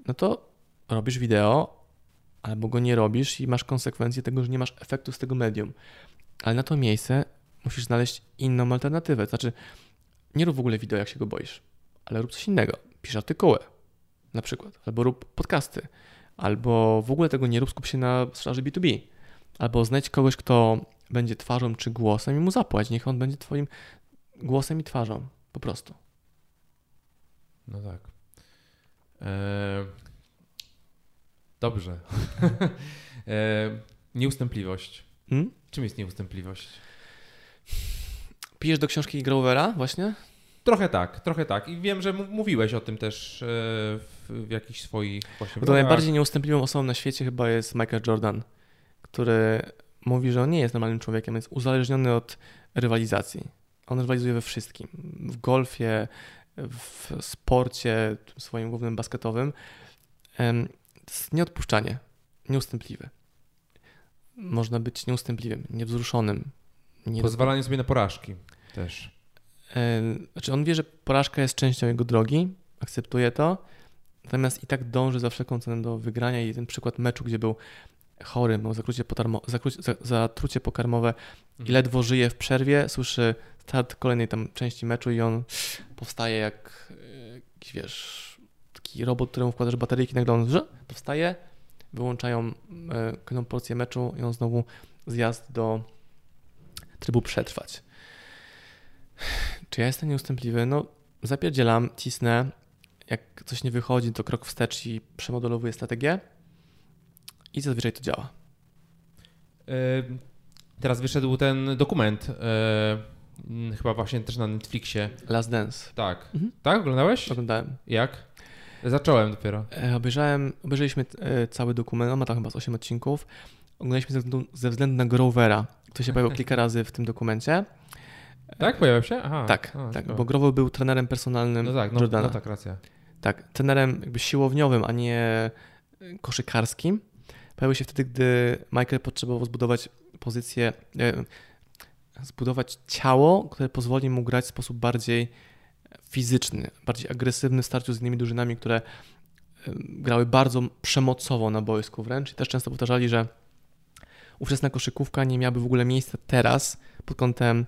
No to robisz wideo, albo go nie robisz i masz konsekwencje tego, że nie masz efektu z tego medium. Ale na to miejsce musisz znaleźć inną alternatywę. Znaczy, nie rób w ogóle wideo, jak się go boisz, ale rób coś innego. Pisz artykuły, na przykład, albo rób podcasty, albo w ogóle tego nie rób, skup się na sprzedaży B2B, albo znajdź kogoś, kto będzie twarzą czy głosem i mu zapłać, niech on będzie twoim głosem i twarzą, po prostu. No tak. E, dobrze. e, nieustępliwość. Hmm? Czym jest nieustępliwość? Pijesz do książki Grovera właśnie? Trochę tak, trochę tak. I wiem, że mówiłeś o tym też e, w, w jakichś swoich właśnie to najbardziej nieustępliwą osobą na świecie chyba jest Michael Jordan, który mówi, że on nie jest normalnym człowiekiem, jest uzależniony od rywalizacji. On rywalizuje we wszystkim. W golfie, w sporcie swoim głównym basketowym. Jest nieodpuszczanie, nieustępliwy. Można być nieustępliwym, niewzruszonym. Nie Pozwalanie sobie na porażki też. Znaczy on wie, że porażka jest częścią jego drogi, akceptuje to, natomiast i tak dąży za wszelką cenę do wygrania i ten przykład meczu, gdzie był chory, miał zakrucie, potarmo, zakrucie, za- zatrucie pokarmowe i Mhm. ledwo żyje w przerwie, słyszy start kolejnej tam części meczu i on powstaje jak e, jakiś, wiesz, taki robot, któremu wkładasz bateryjki, nagle on powstaje, wyłączają e, kolejną porcję meczu i on znowu zjazd do trybu przetrwać. Czy ja jestem nieustępliwy? No, zapierdzielam, cisnę. Jak coś nie wychodzi, to krok wstecz i przemodelowuję strategię. I zazwyczaj to działa. Teraz wyszedł ten dokument, e, chyba właśnie też na Netflixie. Last Dance. Tak. Mhm. Tak, oglądałeś? Oglądałem. Jak? Zacząłem dopiero. E, obejrzałem, obejrzeliśmy e, cały dokument, on ma tam chyba z 8 odcinków. Oglądaliśmy ze względu, ze względu na Grovera, który się pojawił kilka razy w tym dokumencie. Tak, pojawił się? Aha. tak, A, tak, bo Grover był trenerem personalnym No tak, no, Jordana. no tak, racja. Tak, trenerem jakby siłowniowym, a nie y, koszykarskim. Pojawił się wtedy, gdy Michael potrzebował zbudować pozycję, e, zbudować ciało, które pozwoli mu grać w sposób bardziej fizyczny, bardziej agresywny w starciu z innymi drużynami, które e, grały bardzo przemocowo na boisku wręcz i też często powtarzali, że ówczesna koszykówka nie miałaby w ogóle miejsca teraz pod kątem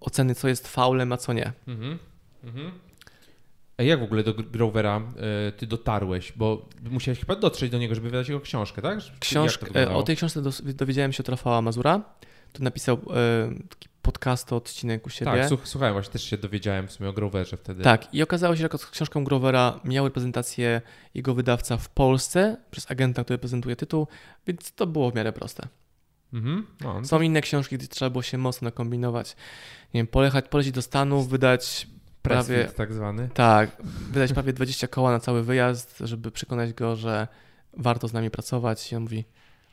oceny, co jest faulem, a co nie. Mhm. Mhm. A jak w ogóle do Gr- Grovera e, ty dotarłeś? Bo musiałeś chyba dotrzeć do niego, żeby wydać jego książkę, tak? To Książkę, wyglądało? o tej książce dowiedziałem się od Rafała Mazura, który napisał e, taki podcast odcinek u siebie. Tak, słuch- słuchałem, właśnie też się dowiedziałem w sumie o Groverze wtedy. Tak, i okazało się, że książką Grovera miał reprezentację jego wydawca w Polsce przez agenta, który prezentuje tytuł, więc to było w miarę proste. Mhm. No, no Są inne książki, gdzie trzeba było się mocno nakombinować. Nie wiem, polechać, polecieć do Stanów, wydać prawie, Pressfit tak zwany. tak, wydać prawie 20 koła na cały wyjazd, żeby przekonać go, że warto z nami pracować i on mówi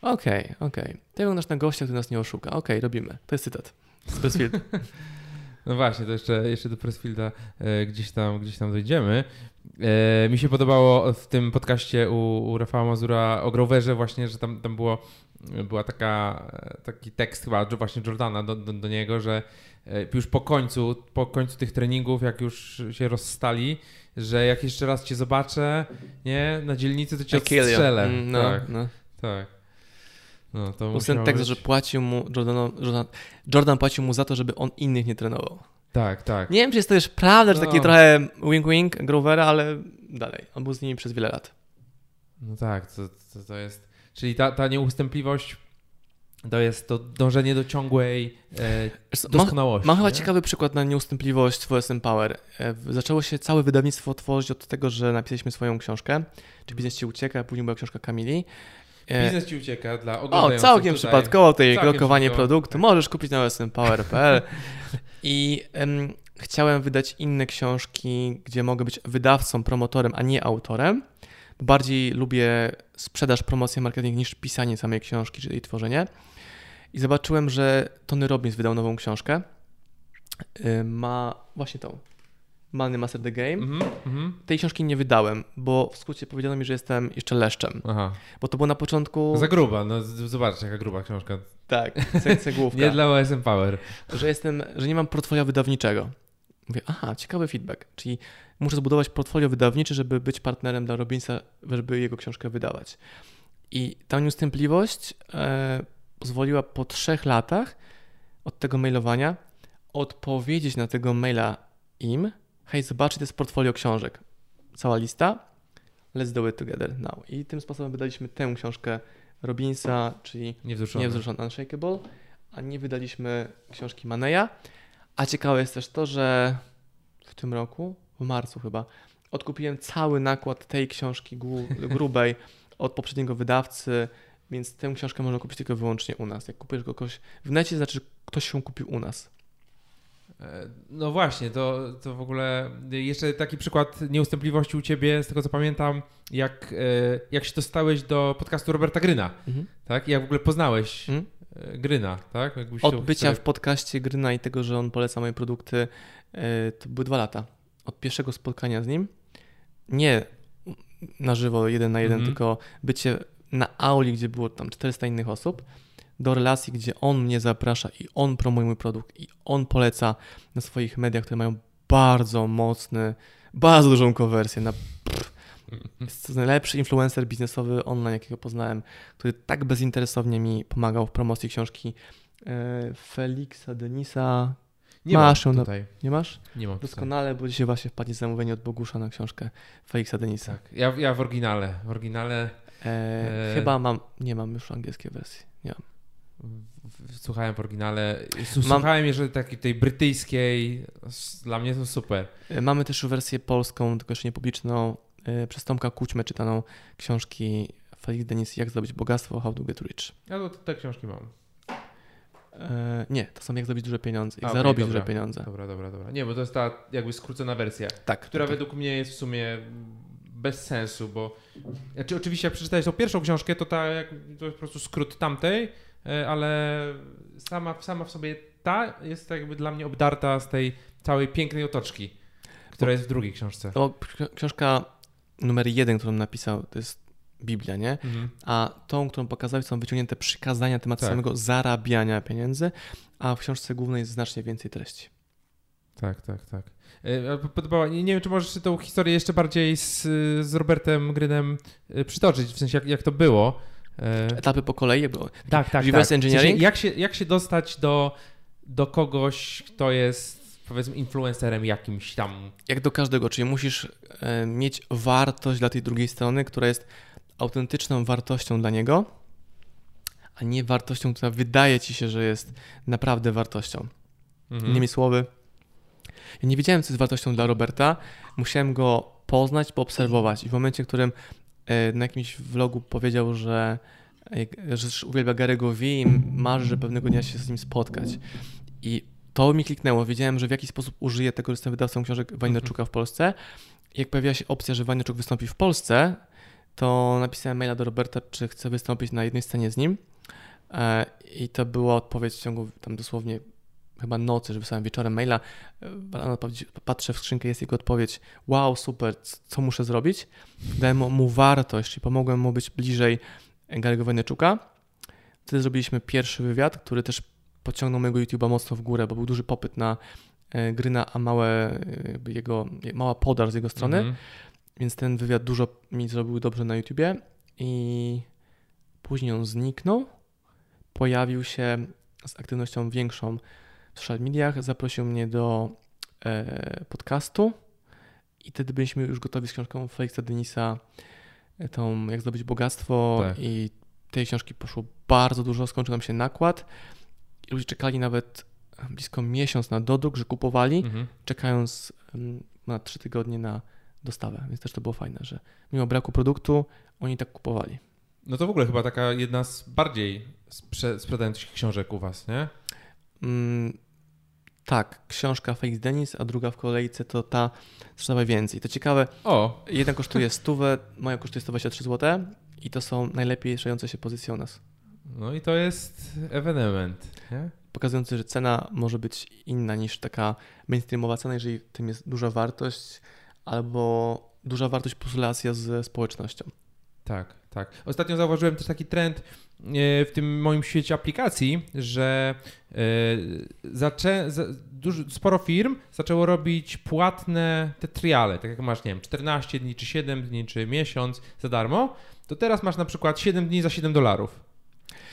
okej, okej, ty wyglądasz na gościa, który nas nie oszuka, okej, robimy. To jest cytat z Pressfield. No właśnie, to jeszcze, jeszcze do Pressfielda e, gdzieś, tam, gdzieś tam dojdziemy. E, mi się podobało w tym podcaście u, u Rafała Mazura o Groverze właśnie, że tam, tam było, była taka, taki tekst chyba właśnie Jordana do, do, do niego, że e, już po końcu, po końcu tych treningów, jak już się rozstali, że jak jeszcze raz cię zobaczę, nie, na dzielnicy, to cię I odstrzelę. Mm, No, Tak, no. tak. No, to ten tekst, być- że płacił mu, Jordan, Jordan, Jordan płacił mu za to, żeby on innych nie trenował. Tak, tak. Nie wiem, czy jest to już prawda, No. taki trochę wink-wink Grovera, ale dalej, on był z nimi przez wiele lat. No tak, to, to, to jest. Czyli ta, ta nieustępliwość to jest to dążenie do ciągłej e, doskonałości. Mam chyba nie? ciekawy przykład na nieustępliwość w OSM Power. E, Zaczęło się całe wydawnictwo tworzyć od tego, że napisaliśmy swoją książkę, czy biznes ci ucieka, a później była książka Kamili. E, Biznes ci ucieka dla O, całkiem tutaj. przypadkowo tutaj Całkiem lokowanie przypadkowo. produktu możesz kupić na osmpower.pl i em, chciałem wydać inne książki, gdzie mogę być wydawcą, promotorem, a nie autorem. Bardziej lubię sprzedaż, promocję, marketing niż pisanie samej książki, czyli jej tworzenie. I zobaczyłem, że Tony Robbins wydał nową książkę. Y, Ma właśnie tą. Money Master the Game. Mhm, mhm. Tej książki nie wydałem, bo w skrócie powiedziano mi, że jestem jeszcze leszczem. Aha. Bo to było na początku. Za gruba, no z- zobacz jaka gruba książka. Tak, ce- cegłówka. Nie dla OSM Power. że jestem, że nie mam portfolio wydawniczego. Mówię, aha, ciekawy feedback. Czyli muszę zbudować portfolio wydawnicze, żeby być partnerem dla Robinsa, żeby jego książkę wydawać. I ta nieustępliwość e, pozwoliła po trzech latach od tego mailowania odpowiedzieć na tego maila im, hej, zobaczcie, to jest portfolio książek. Cała lista, let's do it together now. I tym sposobem wydaliśmy tę książkę Robinsa, czyli Niewzruszony. Niewzruszony Unshakable, a nie wydaliśmy książki Maneya. A ciekawe jest też to, że w tym roku, w marcu chyba, odkupiłem cały nakład tej książki gru- grubej od poprzedniego wydawcy, więc tę książkę można kupić tylko wyłącznie u nas. Jak kupujesz kogoś w necie, znaczy że ktoś ją kupił u nas. E, No właśnie, to, to w ogóle jeszcze taki przykład nieustępliwości u ciebie, z tego co pamiętam, jak, e, jak się dostałeś do podcastu Roberta Gryna, tak? I jak w ogóle poznałeś Mhm. e, Gryna, tak? Jakbyś Od bycia w podcaście Gryna i tego, że on poleca moje produkty, to były dwa lata. Od pierwszego spotkania z nim, nie na żywo, jeden na jeden, Mhm. tylko bycie na auli, gdzie było tam 400 innych osób, do relacji, gdzie on mnie zaprasza i on promuje mój produkt i on poleca na swoich mediach, które mają bardzo mocny, bardzo dużą konwersję. Na, pff, jest to najlepszy influencer biznesowy online, jakiego poznałem, który tak bezinteresownie mi pomagał w promocji książki e, Felixa Denisa. Nie masz ją mam na- tutaj. Nie masz? Nie mam tutaj. Doskonale, bo dzisiaj właśnie wpadnie zamówienie od Bogusza na książkę Felixa Denisa. Tak. Ja, ja w oryginale. W oryginale E, E, Chyba mam, nie mam już angielskiej wersji. Nie mam. Słuchałem w oryginale. S- Mam- Słuchałem jeszcze takiej tej brytyjskiej. Dla mnie to super. E, Mamy też wersję polską, tylko jeszcze nie publiczną, e, przez Tomka Kućmę czytaną książki Felix Denis Jak zdobyć bogactwo, How to get rich. Ja to, te książki mam. E, nie, to są Jak zdobyć duże pieniądze, Jak A, zarobić dobra. duże pieniądze. Dobra, dobra, dobra. Nie, bo to jest ta jakby skrócona wersja. Tak. która tak. według mnie jest w sumie bez sensu, bo znaczy, oczywiście jak przeczytałeś tą pierwszą książkę, to ta jak, to jest po prostu skrót tamtej, ale sama, sama w sobie ta jest jakby dla mnie obdarta z tej całej pięknej otoczki, która jest w drugiej książce. Ksi- książka numer jeden, którą napisał, to jest Biblia, nie? Mhm. A tą, którą pokazałeś, są wyciągnięte przykazania na temat Tak. samego zarabiania pieniędzy, a w książce głównej jest znacznie więcej treści. Tak, tak, tak. E, Podobała, nie, nie wiem, czy możesz tą historię jeszcze bardziej z, z Robertem Grynem e, przytoczyć, w sensie jak, jak to było. E, Etapy po kolei, jakby Tak, tak. Reverse tak. Engineering? sensie, jak, się, jak się dostać do, do kogoś, kto jest powiedzmy influencerem jakimś tam. jak do każdego, czyli musisz e, mieć wartość dla tej drugiej strony, która jest autentyczną wartością dla niego, a nie wartością, która wydaje ci się, że jest naprawdę wartością. Mhm. Innymi słowy, ja nie wiedziałem, co jest wartością dla Roberta. Musiałem go poznać, poobserwować. I w momencie, w którym na jakimś vlogu powiedział, że, e, że uwielbia Gary'ego V i marzy, że pewnego dnia się z nim spotkać. I to mi kliknęło. Wiedziałem, że w jakiś sposób użyję tego, że jestem wydawcą książek Wajnaczuka w Polsce. Jak pojawiła się opcja, że Wajnaczuk wystąpi w Polsce, to napisałem maila do Roberta, czy chcę wystąpić na jednej scenie z nim. E, I to była odpowiedź w ciągu tam dosłownie chyba nocy, że wysłałem wieczorem maila. E, patrzę w skrzynkę, jest jego odpowiedź. Wow, super, co muszę zrobić? Dałem mu- wartość, czyli pomogłem mu być bliżej Gary'ego Wajnaczuka. Wtedy zrobiliśmy pierwszy wywiad, który też pociągnął mojego YouTube'a mocno w górę, bo był duży popyt na e, Gryna, a małe e, jego, mała podaż z jego strony. Mhm. Więc ten wywiad dużo mi zrobił dobrze na YouTubie i później on zniknął. Pojawił się z aktywnością większą w social mediach, zaprosił mnie do e, podcastu i wtedy byliśmy już gotowi z książką Felixa Denisa, e, tą Jak zdobyć bogactwo Tak. i tej książki poszło bardzo dużo, skończył nam się nakład i ludzie czekali nawet blisko miesiąc na dodruk, że kupowali, Mhm. czekając em, na trzy tygodnie na dostawę, więc też to było fajne, że mimo braku produktu oni tak kupowali. No to w ogóle chyba taka jedna z bardziej sprze- sprzedających książek u was, nie? Mm, tak, książka Felix Denis, a druga w kolejce to ta sprzedawaj więcej. To ciekawe, O, jedna kosztuje stówę, moja kosztuje 123 zł i to są najlepiej sprzedające się pozycje u nas. no i to jest ewenement, nie? Pokazujący, że cena może być inna niż taka mainstreamowa cena, jeżeli w tym jest duża wartość albo duża wartość plus relacja ze społecznością. Tak, tak. Ostatnio zauważyłem też taki trend w tym moim świecie aplikacji, że e, zaczę, za, sporo firm zaczęło robić płatne te triale, tak jak masz, nie wiem, 14 dni, czy 7 dni, czy miesiąc za darmo, to teraz masz na przykład 7 dni za 7 dolarów.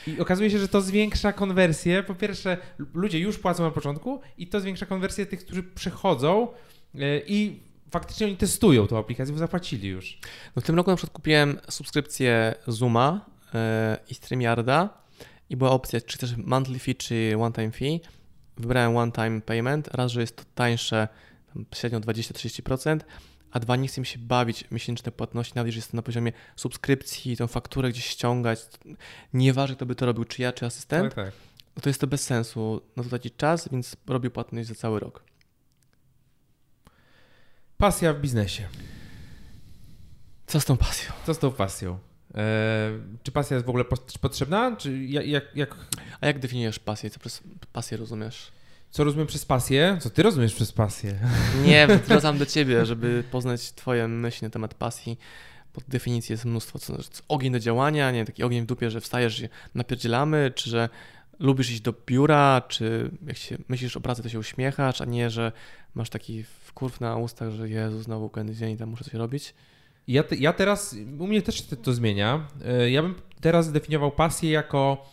I okazuje się, że to zwiększa konwersję. Po pierwsze, ludzie już płacą na początku i to zwiększa konwersję tych, którzy przychodzą e, i faktycznie oni testują tą aplikację, bo zapłacili już. No w tym roku na przykład kupiłem subskrypcję Zooma e, i StreamYarda i była opcja, czy też monthly fee, czy one-time fee. Wybrałem one-time payment, raz, że jest to tańsze, tam średnio 20-30%, a dwa, nie chcę mi się bawić miesięczne płatności, nawet jeżeli jest to na poziomie subskrypcji, tą fakturę gdzieś ściągać. Nieważne, kto by to robił, czy ja, czy asystent, Tak, tak. no to jest to bez sensu. No to tracić czas, więc robię płatność za cały rok. Pasja w biznesie. Co z tą pasją? Co z tą pasją? E, czy pasja jest w ogóle pot- potrzebna? Czy jak, jak, A jak definiujesz pasję? Co przez pasję rozumiesz? co rozumiem przez pasję? Co ty rozumiesz przez pasję? Nie, wracam do ciebie, żeby poznać twoje myśli na temat pasji. Pod definicji jest mnóstwo. Co, co, ogień do działania, nie taki ogień w dupie, że wstajesz i napierdzielamy, czy że lubisz iść do biura, czy jak się myślisz o pracy, to się uśmiechasz, a nie, że masz taki wkurw na ustach, że Jezu, znowu kolejny dzień, tam muszę coś robić. Ja, te, ja teraz, u mnie też to, zmienia. E, Ja bym teraz zdefiniował pasję jako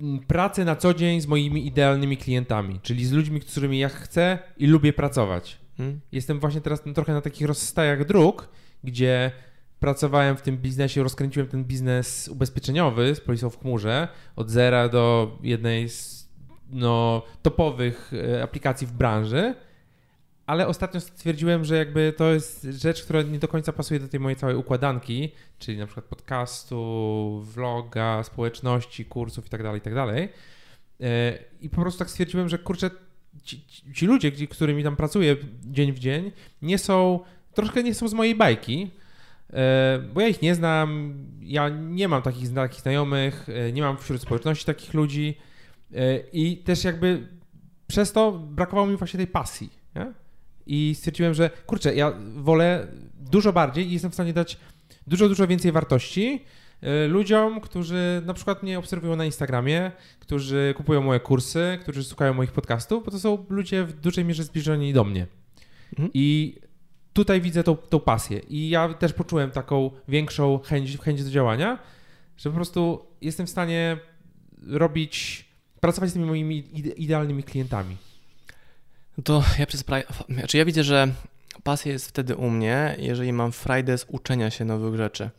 mm, pracę na co dzień z moimi idealnymi klientami, czyli z ludźmi, z którymi ja chcę i lubię pracować. Hmm? Jestem właśnie teraz trochę na takich rozstajach dróg, gdzie pracowałem w tym biznesie, rozkręciłem ten biznes ubezpieczeniowy z polisą w chmurze od zera do jednej z no, topowych e, aplikacji w branży, ale ostatnio stwierdziłem, że jakby to jest rzecz, która nie do końca pasuje do tej mojej całej układanki, czyli na przykład podcastu, vloga, społeczności, kursów itd., itd. E, I po prostu tak stwierdziłem, że kurczę, ci, ci- ludzie, którymi tam pracuję dzień w dzień, nie są, troszkę nie są z mojej bajki, e, bo ja ich nie znam, ja nie mam takich, takich znajomych, e, nie mam wśród społeczności takich ludzi i też jakby przez to brakowało mi właśnie tej pasji? I stwierdziłem, że kurczę, ja wolę dużo bardziej i jestem w stanie dać dużo, dużo więcej wartości e, ludziom, którzy na przykład mnie obserwują na Instagramie, którzy kupują moje kursy, którzy słuchają moich podcastów, bo to są ludzie w dużej mierze zbliżeni do mnie. Mhm. I tutaj widzę tą, tą pasję. I ja też poczułem taką większą chęć, chęć do działania, że po prostu jestem w stanie robić, pracować z tymi moimi ide- idealnymi klientami. No to ja przez pra- znaczy ja widzę, że pasja jest wtedy u mnie, jeżeli mam frajdę z uczenia się nowych rzeczy.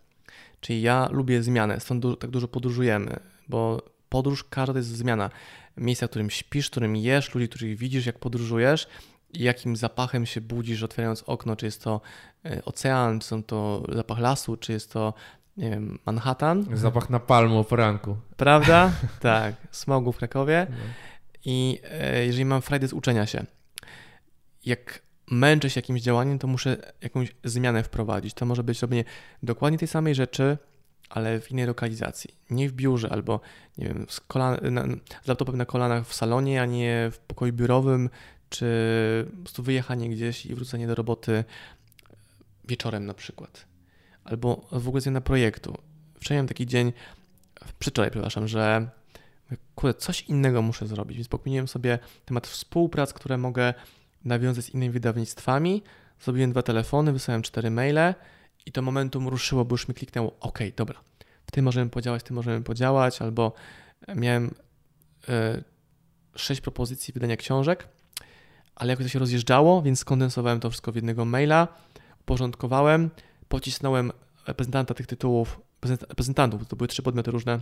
Czyli ja lubię zmianę, stąd du- tak dużo podróżujemy, bo podróż każda jest zmiana. Miejsca, w którym śpisz, w którym jesz, ludzi, których widzisz, jak podróżujesz i jakim zapachem się budzisz, otwierając okno, czy jest to e, ocean, czy są to zapach lasu, czy jest to, nie wiem, Manhattan. Zapach napalmu o poranku. Prawda? tak, smogu w Krakowie. I e, jeżeli mam frajdę z uczenia się, jak męczę się jakimś działaniem, to muszę jakąś zmianę wprowadzić. To może być robienie dokładnie tej samej rzeczy, ale w innej lokalizacji. Nie w biurze albo, nie wiem, z, kolan- na, z laptopem na kolanach w salonie, a nie w pokoju biurowym, czy po prostu wyjechanie gdzieś i wrócenie do roboty wieczorem na przykład. Albo w ogóle zmiana projektu. Wczoraj miałem taki dzień, przedwczoraj, przepraszam, że kurde, coś innego muszę zrobić, więc pokminiłem sobie temat współprac, które mogę nawiązać z innymi wydawnictwami. Zrobiłem dwa telefony, wysłałem cztery maile i to momentum ruszyło, bo już mi kliknęło, ok, dobra, w tym możemy podziałać, w tym możemy podziałać, albo miałem e, sześć propozycji wydania książek, ale jakoś to się rozjeżdżało, więc skondensowałem to wszystko w jednego maila, uporządkowałem, pocisnąłem reprezentanta tych tytułów reprezentantów. To były trzy podmioty różne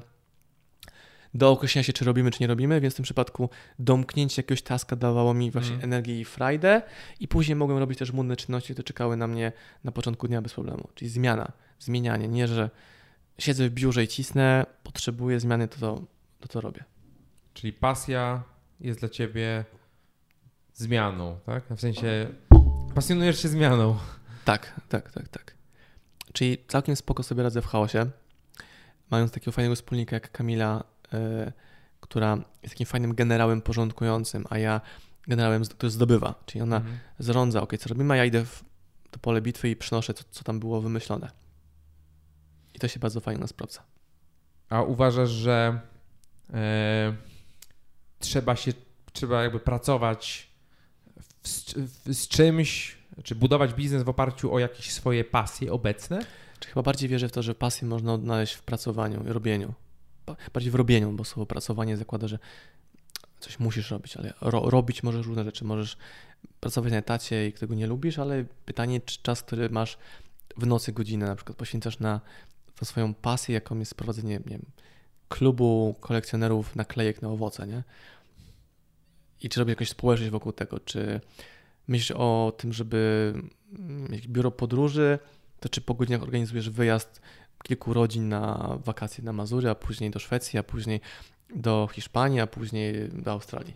do określenia się, czy robimy, czy nie robimy, więc w tym przypadku domknięcie jakiegoś taska dawało mi właśnie Mm. energię i frajdę i później mogłem robić też młodne czynności, które czekały na mnie na początku dnia bez problemu, czyli zmiana, zmienianie, nie, że siedzę w biurze i cisnę, potrzebuję zmiany, to to, to, to robię. Czyli pasja jest dla ciebie zmianą, tak? W sensie pasjonujesz się zmianą. Tak, tak, tak, tak. Czyli całkiem spoko sobie radzę w chaosie, mając takiego fajnego wspólnika jak Kamila, która jest takim fajnym generałem porządkującym, a ja generałem, który zdobywa, czyli ona Mhm. zarządza, ok, co robimy, a ja idę w to pole bitwy i przynoszę, co, co tam było wymyślone. I to się bardzo fajnie sprawdza. A uważasz, że e, trzeba się, trzeba jakby pracować w, z- w, z czymś, czy budować biznes w oparciu o jakieś swoje pasje obecne? Czy chyba bardziej wierzę w to, że pasję można odnaleźć w pracowaniu i robieniu. Ba- Bardziej w robieniu, bo słowo pracowanie zakłada, że coś musisz robić, ale ro, robić możesz różne rzeczy. Możesz pracować na etacie i tego nie lubisz, ale pytanie, czy czas, który masz w nocy godzinę na przykład poświęcasz na swoją pasję, jaką jest prowadzenie, nie wiem, klubu kolekcjonerów naklejek na owoce, nie? I czy robisz jakąś społeczność wokół tego, czy myślisz o tym, żeby mm, mieć biuro podróży, to czy po godzinach organizujesz wyjazd kilku rodzin na wakacje na Mazury, a później do Szwecji, a później do Hiszpanii, a później do Australii.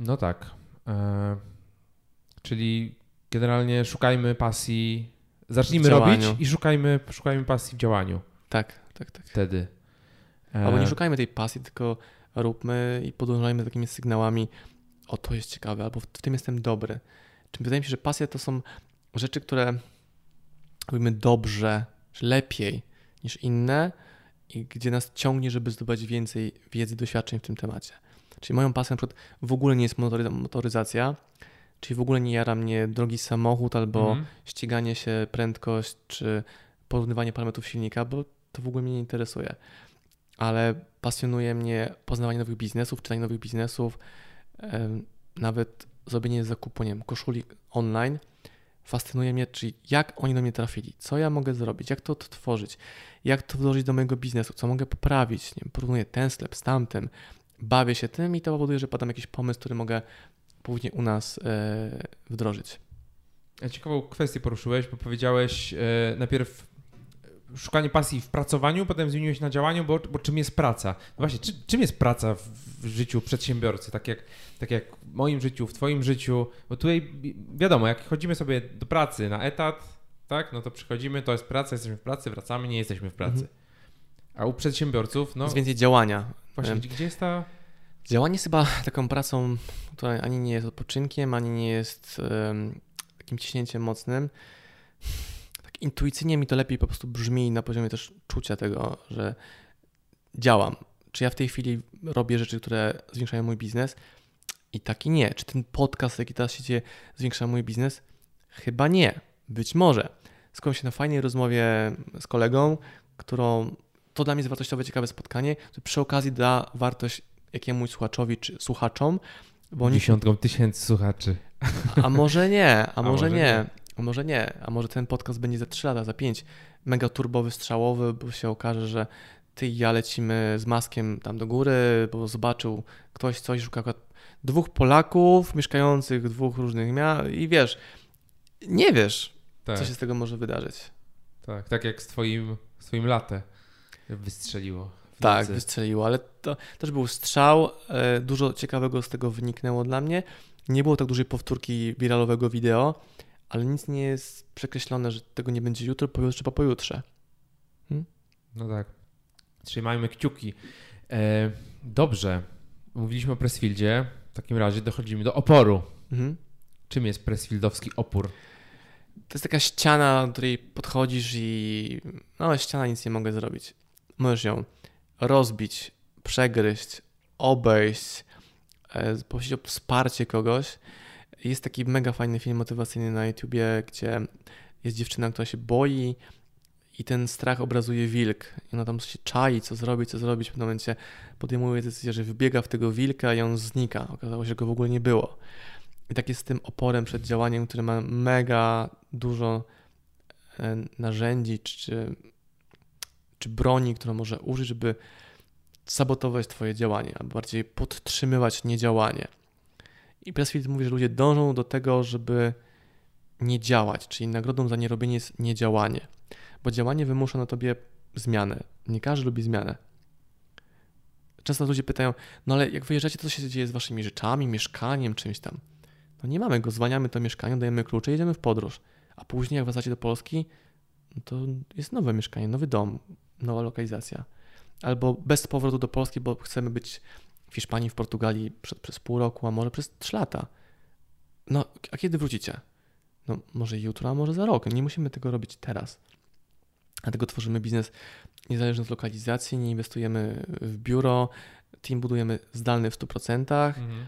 No tak. E, czyli generalnie szukajmy pasji, zacznijmy robić i szukajmy, szukajmy pasji w działaniu Tak, tak, tak. wtedy. E, Albo nie szukajmy tej pasji, tylko róbmy i podążajmy takimi sygnałami, o to jest ciekawe, albo w, tym jestem dobry. Czy wydaje mi się, że pasja to są rzeczy, które robimy dobrze, lepiej niż inne i gdzie nas ciągnie, żeby zdobywać więcej wiedzy, doświadczeń w tym temacie. Czyli moją pasją na przykład w ogóle nie jest motory- motoryzacja, czyli w ogóle nie jara mnie drogi samochód albo Mhm. ściganie się, prędkość czy porównywanie parametrów silnika, bo to w ogóle mnie nie interesuje. Ale pasjonuje mnie poznawanie nowych biznesów, czytanie nowych biznesów, nawet zrobienie zakupu, nie wiem, koszuli online. Fascynuje mnie, czyli jak oni do mnie trafili, co ja mogę zrobić, jak to odtworzyć, jak to wdrożyć do mojego biznesu, co mogę poprawić. Nie wiem, porównuję ten sklep z tamtym, bawię się tym i to powoduje, że padam jakiś pomysł, który mogę później u nas e, wdrożyć. Ja Ciekawą kwestię poruszyłeś, bo powiedziałeś e, najpierw e, szukanie pasji w pracowaniu, potem zmieniłeś na działaniu, bo, bo czym jest praca? No właśnie, czy, czym jest praca w, życiu przedsiębiorcy? Tak jak, tak jak w moim życiu, w twoim życiu, bo tutaj wi- wiadomo, jak chodzimy sobie do pracy na etat, tak, no to przychodzimy, to jest praca, jesteśmy w pracy, wracamy, nie jesteśmy w pracy. Mhm. A u przedsiębiorców, no Jest więcej działania. właśnie, gdzie, jest ta... Działanie jest chyba taką pracą, która ani nie jest odpoczynkiem, ani nie jest em, takim ciśnięciem mocnym. Tak intuicyjnie mi to lepiej po prostu brzmi na poziomie też czucia tego, że działam. Czy ja w tej chwili robię rzeczy, które zwiększają mój biznes? I tak i nie. Czy ten podcast, jaki teraz się dzieje, zwiększa mój biznes? Chyba nie. Być może. Skupiam się na fajnej rozmowie z kolegą, którą to dla mnie jest wartościowe, ciekawe spotkanie, które przy okazji da wartość jakiemuś słuchaczowi czy słuchaczom, bo oni Dziesiątką tysięcy słuchaczy. a może nie, a, A może, może nie, nie. A może nie, a może ten podcast będzie za 3 lata, za 5, mega turbowy, strzałowy, bo się okaże, że ty i ja lecimy z maskiem tam do góry, bo zobaczył ktoś coś, szuka akurat dwóch Polaków mieszkających w dwóch różnych miastach i wiesz, nie wiesz, Tak, co się z tego może wydarzyć. tak, tak jak z twoim, z twoim latę wystrzeliło. Tak, nocy. wystrzeliło, ale to też był strzał. e, Dużo ciekawego z tego wyniknęło dla mnie. Nie było tak dużej powtórki wiralowego wideo, ale nic nie jest przekreślone, że tego nie będzie jutro, pojutrze, po pojutrze. No tak. Trzymajmy kciuki. E, dobrze. Mówiliśmy o Pressfieldzie. W takim razie dochodzimy do oporu. Mhm. Czym jest pressfieldowski opór? To jest taka ściana, do której podchodzisz i no ściana nic nie mogę zrobić. Możesz ją rozbić, przegryźć, obejść, e, prosić o wsparcie kogoś. Jest taki mega fajny film motywacyjny na YouTubie, gdzie jest dziewczyna, która się boi i ten strach obrazuje wilk. I ona tam się czai, co zrobić, co zrobić. W pewnym momencie podejmuje decyzję, że wbiega w tego wilka i on znika. Okazało się, że go w ogóle nie było. I tak jest z tym oporem przed działaniem, który ma mega dużo e, narzędzi czy, czy broni, którą może użyć, żeby sabotować Twoje działanie, a bardziej podtrzymywać niedziałanie. I Pressfield mówi, że ludzie dążą do tego, żeby nie działać, czyli nagrodą za nierobienie jest niedziałanie, bo działanie wymusza na Tobie zmianę. Nie każdy lubi zmianę. Często ludzie pytają, no ale jak wyjeżdżacie, to co się dzieje z Waszymi rzeczami, mieszkaniem, czymś tam? No nie mamy go, zwalniamy to mieszkanie, dajemy klucze, jedziemy w podróż. A później jak wracacie do Polski, no to jest nowe mieszkanie, nowy dom, nowa lokalizacja. Albo bez powrotu do Polski, bo chcemy być w Hiszpanii, w Portugalii przed, przez pół roku, a może przez trzy lata. No, a kiedy wrócicie? No, może jutro, a może za rok. Nie musimy tego robić teraz. Dlatego tworzymy biznes niezależny od lokalizacji, nie inwestujemy w biuro, team budujemy zdalny w 100%. Mhm.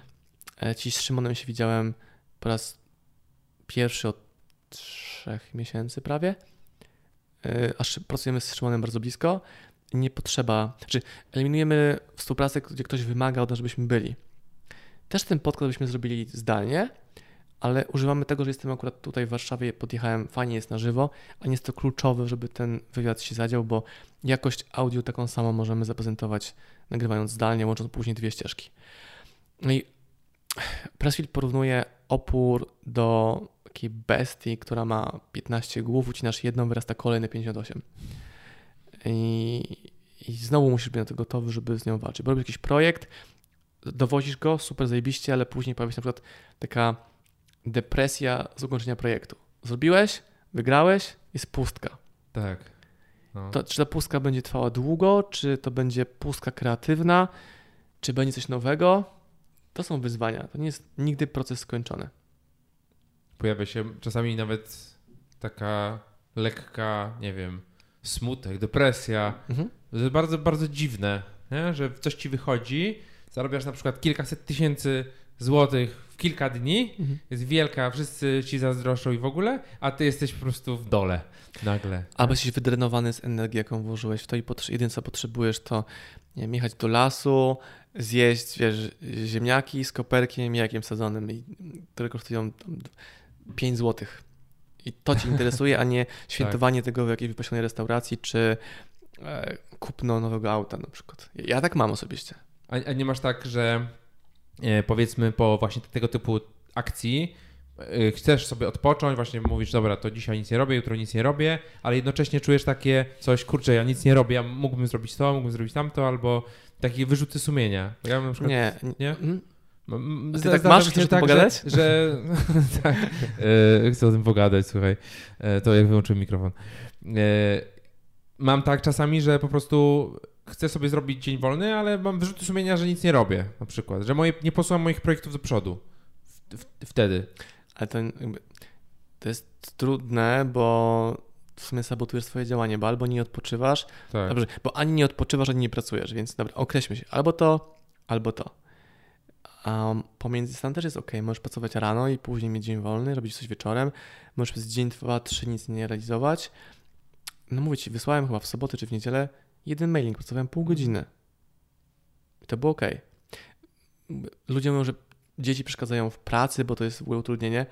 E, Dziś z Szymonem się widziałem po raz pierwszy od trzech miesięcy prawie. E, aż pracujemy z Szymonem bardzo blisko. Nie potrzeba, znaczy eliminujemy współpracę, gdzie ktoś wymaga od nas, żebyśmy byli. Też ten podkład byśmy zrobili zdalnie, ale używamy tego, że jestem akurat tutaj w Warszawie, podjechałem, fajnie jest na żywo, a nie jest to kluczowe, żeby ten wywiad się zadział, bo jakość audio taką samą możemy zaprezentować nagrywając zdalnie, łącząc później dwie ścieżki. No i Pressfield porównuje opór do takiej bestii, która ma 15 głów, ucinasz jedną, wyrasta kolejne 58. I, I znowu musisz być na to gotowy, żeby z nią walczyć. Bo robisz jakiś projekt, dowozisz go, super zajebiście, ale później pojawia się na przykład taka depresja z ukończenia projektu. Zrobiłeś, wygrałeś, jest pustka. Tak. No. To, czy ta pustka będzie trwała długo, czy to będzie pustka kreatywna, czy będzie coś nowego? To są wyzwania. To nie jest nigdy proces skończony. Pojawia się czasami nawet taka lekka, nie wiem, smutek, depresja. Mhm. To jest bardzo, bardzo dziwne, nie? że coś ci wychodzi, zarabiasz na przykład kilkaset tysięcy złotych w kilka dni, mhm. jest wielka, wszyscy ci zazdroszczą i w ogóle, a ty jesteś po prostu w dole nagle. Albo jesteś wydrenowany z energii, jaką włożyłeś w to i jedyne co potrzebujesz to nie wiem, jechać do lasu, zjeść wiesz, ziemniaki z koperkiem jakiem sadzonym, które kosztują 5 złotych. I to cię interesuje, a nie świętowanie tak. tego w jakiejś wypasionej restauracji, czy e, kupno nowego auta na przykład. Ja tak mam osobiście. A, a nie masz tak, że e, powiedzmy po właśnie tego typu akcji e, chcesz sobie odpocząć, właśnie mówisz, dobra, to dzisiaj nic nie robię, jutro nic nie robię, ale jednocześnie czujesz takie coś, kurczę, ja nic nie robię, ja mógłbym zrobić to, mógłbym zrobić tamto, albo takie wyrzuty sumienia. Ja na przykład, nie. nie? Mm. Ty tak masz, chcesz tak, pogadać? Że, że tak, e, chcę o tym pogadać, słuchaj. E, to jak wyłączyłem mikrofon. E, mam tak czasami, że po prostu chcę sobie zrobić dzień wolny, ale mam wyrzuty sumienia, że nic nie robię, na przykład. Że moje, nie posuwam moich projektów do przodu. W, w, wtedy. Ale to, to jest trudne, bo w sumie sabotujesz swoje działanie, bo albo nie odpoczywasz, tak. dobrze, bo ani nie odpoczywasz, ani nie pracujesz, więc dobra, określmy się, albo to, albo to. A pomiędzy stan też jest ok, możesz pracować rano i później mieć dzień wolny, robić coś wieczorem, możesz przez dzień, dwa, trzy nic nie realizować. No mówię ci, wysłałem chyba w sobotę czy w niedzielę jeden mailing, pracowałem pół godziny. I to było ok. Ludzie mówią, że dzieci przeszkadzają w pracy, bo to jest w ogóle utrudnienie.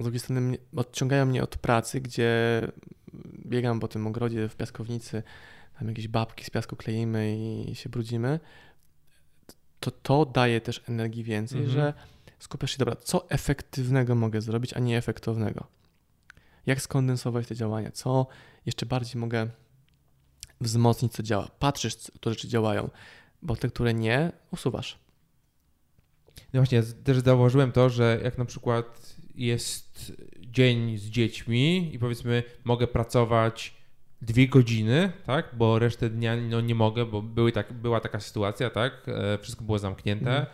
Z drugiej strony odciągają mnie od pracy, gdzie biegam po tym ogrodzie w piaskownicy, tam jakieś babki z piasku kleimy i się brudzimy to to daje też energii więcej, mhm. że skupiasz się, dobra, co efektywnego mogę zrobić, a nie efektownego. Jak skondensować te działania, co jeszcze bardziej mogę wzmocnić, co działa. Patrzysz, które rzeczy działają, bo te, które nie, usuwasz. No właśnie, ja też zauważyłem to, że jak na przykład jest dzień z dziećmi i powiedzmy mogę pracować dwie godziny, tak, bo resztę dnia no, nie mogę, bo były tak, była taka sytuacja, tak, e, wszystko było zamknięte,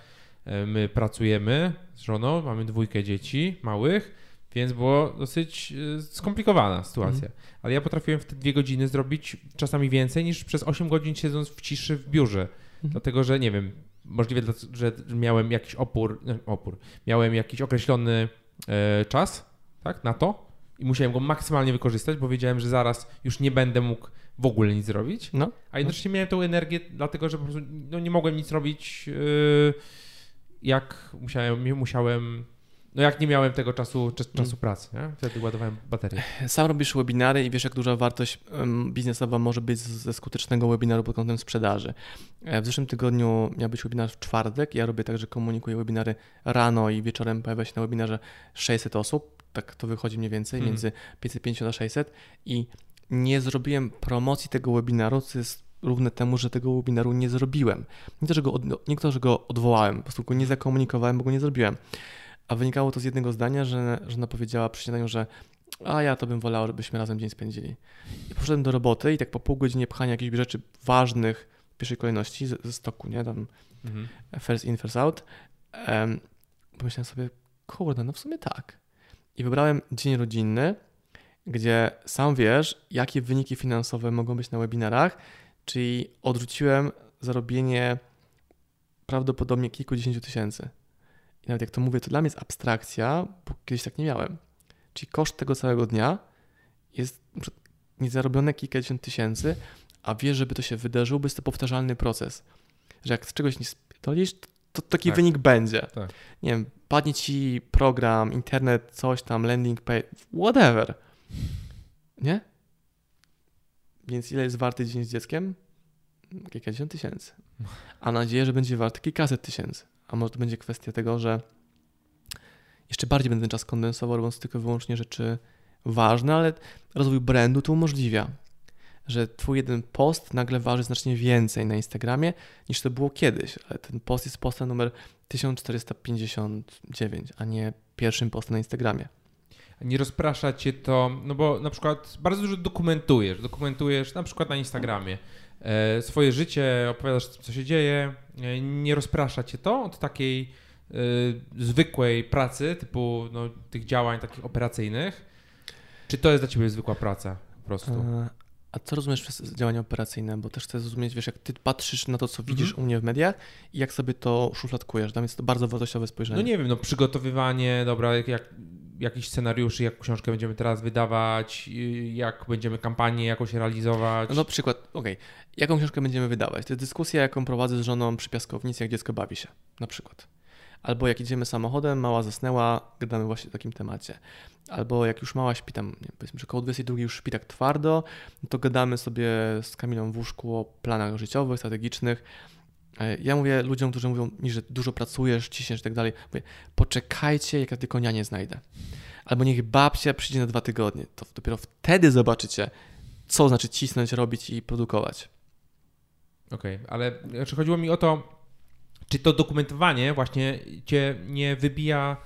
mhm. my pracujemy z żoną, mamy dwójkę dzieci małych, więc było dosyć e, skomplikowana sytuacja. Mhm. Ale ja potrafiłem w te dwie godziny zrobić czasami więcej niż przez 8 godzin siedząc w ciszy w biurze. Mhm. Dlatego, że nie wiem, możliwe, że miałem jakiś opór, opór miałem jakiś określony e, czas, tak, na to, i musiałem go maksymalnie wykorzystać, bo wiedziałem, że zaraz już nie będę mógł w ogóle nic zrobić. No. A jednocześnie no. miałem tą energię, dlatego że po prostu no, nie mogłem nic robić, yy, jak musiałem, musiałem No jak nie miałem tego czasu, czas, czasu pracy, nie? wtedy ładowałem baterię. Sam robisz webinary i wiesz, jak duża wartość biznesowa może być ze skutecznego webinaru pod kątem sprzedaży. E, W zeszłym tygodniu miał być webinar w czwartek. Ja robię tak, że komunikuję webinary rano i wieczorem pojawia się na webinarze 600 osób. Tak to wychodzi mniej więcej, Mhm. między 550 a 600. I nie zrobiłem promocji tego webinaru, co jest równe temu, że tego webinaru nie zrobiłem. Nie to, że go, od, nie to, że go odwołałem, po prostu go nie zakomunikowałem, bo go nie zrobiłem. A wynikało to z jednego zdania, że żona powiedziała przy śniadaniu, że a ja to bym wolała, żebyśmy razem dzień spędzili. I poszedłem do roboty i tak po pół godziny pchania jakichś rzeczy ważnych w pierwszej kolejności ze, ze stoku, nie, tam Mhm. first in, first out, em, pomyślałem sobie, kurde, no w sumie tak. I wybrałem dzień rodzinny, gdzie sam wiesz, jakie wyniki finansowe mogą być na webinarach, czyli odrzuciłem zarobienie prawdopodobnie kilkudziesięciu tysięcy. I nawet jak to mówię, to dla mnie jest abstrakcja, bo kiedyś tak nie miałem. Czyli koszt tego całego dnia jest niezarobione kilkadziesiąt tysięcy, a wiesz, żeby to się wydarzyło, jest to powtarzalny proces. Że jak z czegoś nie spierdolisz, to, to taki Tak. wynik będzie. Tak. Nie wiem, padnie ci program, internet, coś tam, landing page, whatever. Nie? Więc ile jest warty dzień z dzieckiem? Kilkadziesiąt tysięcy. A nadzieję, że będzie warty kilkaset tysięcy. A może to będzie kwestia tego, że jeszcze bardziej będę ten czas kondensował, robiąc tylko i wyłącznie rzeczy ważne, ale rozwój brandu to umożliwia. Że twój jeden post nagle waży znacznie więcej na Instagramie niż to było kiedyś, ale ten post jest postem numer 1459, a nie pierwszym postem na Instagramie. Nie rozprasza cię to, no bo na przykład bardzo dużo dokumentujesz, dokumentujesz na przykład na Instagramie e, swoje życie, opowiadasz co się dzieje, e, nie rozprasza cię to od takiej e, zwykłej pracy, typu no, tych działań takich operacyjnych, czy to jest dla ciebie zwykła praca po prostu? A co rozumiesz przez działania operacyjne? Bo też chcę zrozumieć, wiesz, jak ty patrzysz na to, co widzisz u mnie w mediach i jak sobie to szufladkujesz. Mnie jest to bardzo wartościowe spojrzenie. No nie wiem, no przygotowywanie, dobra, jak, jak jakichś scenariuszy, jak książkę będziemy teraz wydawać, y, jak będziemy kampanię jakoś realizować. No na przykład, okej, jaką książkę będziemy wydawać? To jest dyskusja, jaką prowadzę z żoną przy piaskownicy, jak dziecko bawi się, na przykład. Albo jak idziemy samochodem, mała zasnęła, gadamy właśnie o takim temacie. Albo jak już mała śpi tam, nie powiedzmy, że koło 22 już śpi tak twardo, no to gadamy sobie z Kamilą w łóżku o planach życiowych, strategicznych. E, Ja mówię ludziom, którzy mówią mi, że dużo pracujesz, ciśniesz i tak dalej, mówię, poczekajcie, jak ja tylko nianie znajdę. Albo niech babcia przyjdzie na dwa tygodnie. To dopiero wtedy zobaczycie, co znaczy cisnąć, robić i produkować. Okej, ale znaczy chodziło mi o to, czy to dokumentowanie właśnie cię nie wybija,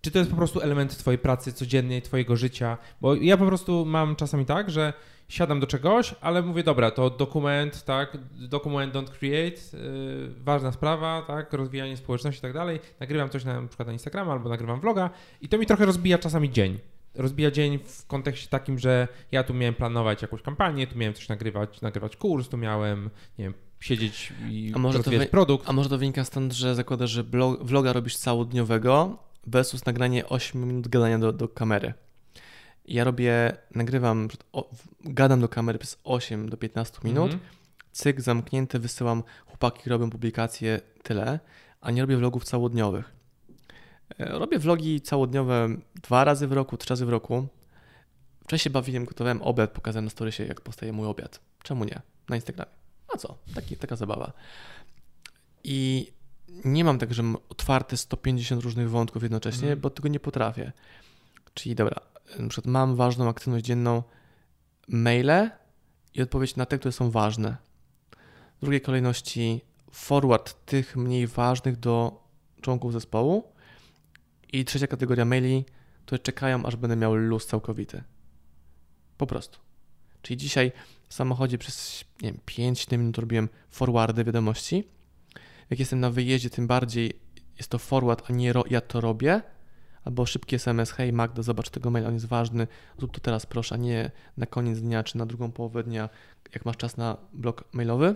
czy to jest po prostu element twojej pracy codziennej, twojego życia, bo ja po prostu mam czasami tak, że siadam do czegoś, ale mówię, dobra, to dokument, tak, dokument don't create, yy, ważna sprawa, tak, rozwijanie społeczności i tak dalej, nagrywam coś na, na przykład na Instagrama albo nagrywam vloga i to mi trochę rozbija czasami dzień. Rozbija dzień w kontekście takim, że ja tu miałem planować jakąś kampanię, tu miałem coś nagrywać, nagrywać kurs, tu miałem, nie wiem, siedzieć i A może to produkt. A może to wynika stąd, że zakładasz, że blog, vloga robisz całodniowego versus nagranie 8 minut gadania do, do kamery. Ja robię, nagrywam, o, gadam do kamery przez 8 do 15 minut, Mhm. cyk, zamknięte, wysyłam, chłopaki robią publikacje, tyle, a nie robię vlogów całodniowych. E, Robię vlogi całodniowe dwa razy w roku, trzy razy w roku. Się bawiłem, gotowałem obiad, pokazałem na storysie, jak powstaje mój obiad. Czemu nie? Na Instagramie. A co? Taki, taka zabawa. I nie mam tak, że mam otwarte 150 różnych wątków jednocześnie, Mhm. bo tego nie potrafię. Czyli dobra, na przykład mam ważną aktywność dzienną, maile i odpowiedź na te, które są ważne. W drugiej kolejności forward tych mniej ważnych do członków zespołu. I trzecia kategoria maili, które czekają, aż będę miał luz całkowity. Po prostu. Czyli dzisiaj w samochodzie przez nie wiem, 5 minut robiłem forwardy wiadomości. Jak jestem na wyjeździe, tym bardziej jest to forward, a nie ro- ja to robię. Albo szybki SMS, hej Magda, zobacz tego maila, on jest ważny, zrób to teraz proszę, a nie na koniec dnia czy na drugą połowę dnia, jak masz czas na blok mailowy.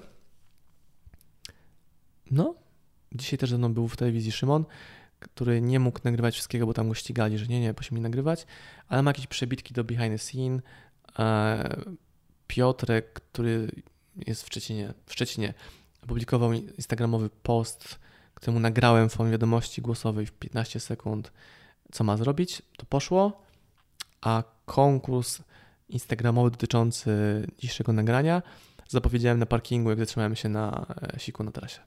No, dzisiaj też ze mną był w telewizji Szymon, który nie mógł nagrywać wszystkiego, bo tam go ścigali, że nie, nie, prosimy nie nagrywać, ale ma jakieś przebitki do behind the scene. Piotrek, który jest w Szczecinie, w Szczecinie, opublikował instagramowy post, któremu nagrałem w formie wiadomości głosowej w 15 sekund. co ma zrobić, to poszło, a konkurs instagramowy dotyczący dzisiejszego nagrania zapowiedziałem na parkingu, jak zatrzymałem się na e, siku na trasie.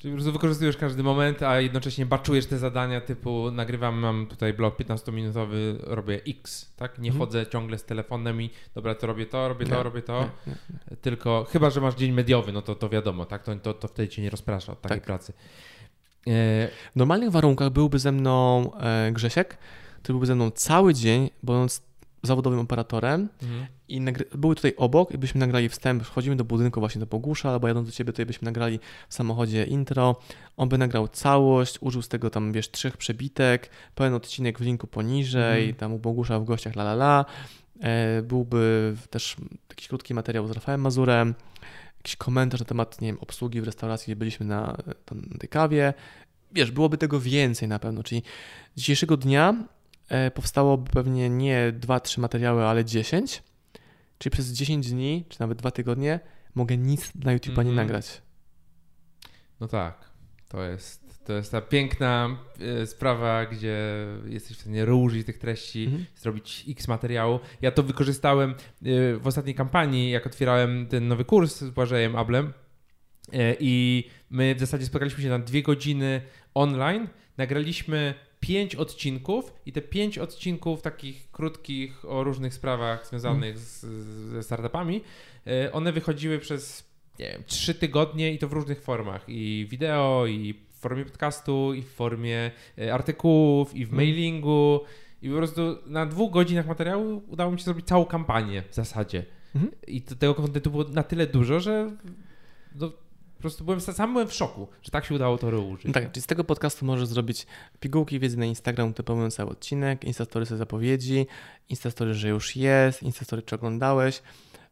Czyli po prostu wykorzystujesz każdy moment, a jednocześnie baczujesz te zadania typu nagrywam, mam tutaj blog 15-minutowy, robię X, tak? Nie Mhm. chodzę ciągle z telefonem i dobra, to robię to, robię to, Nie, robię to. Nie, nie. Tylko chyba, że masz dzień mediowy, no to, to wiadomo, tak? To, to, to wtedy cię nie rozprasza od takiej Tak. pracy. E, W normalnych warunkach byłby ze mną e, Grzesiek, który byłby ze mną cały dzień, będąc zawodowym operatorem mhm. i były tutaj obok i byśmy nagrali wstęp, wchodzimy do budynku właśnie do Bogusza, albo jadąc do Ciebie tutaj byśmy nagrali w samochodzie intro, on by nagrał całość, użył z tego tam, wiesz, trzech przebitek, pełen odcinek w linku poniżej, Mhm. tam u Bogusza w gościach la la la, e, byłby też jakiś krótki materiał z Rafałem Mazurem, jakiś komentarz na temat, nie wiem, obsługi w restauracji, gdzie byliśmy na, tam, na tej kawie, wiesz, byłoby tego więcej na pewno, czyli dzisiejszego dnia powstałoby pewnie nie 2-3 materiały, ale 10, czyli przez 10 dni, czy nawet 2 tygodnie mogę nic na YouTube'a nie Mhm. nagrać. No tak, to jest, to jest ta piękna e, sprawa, gdzie jesteś w stanie użyć tych treści, Mhm. zrobić x materiału. Ja to wykorzystałem e, w ostatniej kampanii, jak otwierałem ten nowy kurs z Błażejem Ablem e, i my w zasadzie spotkaliśmy się na dwie godziny online, nagraliśmy pięć odcinków i te pięć odcinków takich krótkich o różnych sprawach związanych z, ze startupami, e, one wychodziły przez nie wiem, trzy tygodnie i to w różnych formach. I wideo, i w formie podcastu, i w formie e, artykułów, i w Mm. mailingu. I po prostu na dwóch godzinach materiału udało mi się zrobić całą kampanię w zasadzie. Mhm. I tego kontentu było na tyle dużo, że no, po prostu byłem, sam byłem w szoku, że tak się udało to użyć. Tak, czyli z tego podcastu możesz zrobić pigułki wiedzy na Instagram, typując cały odcinek, Instastory zapowiedzi, Instastory, że już jest, Instastory, czy oglądałeś,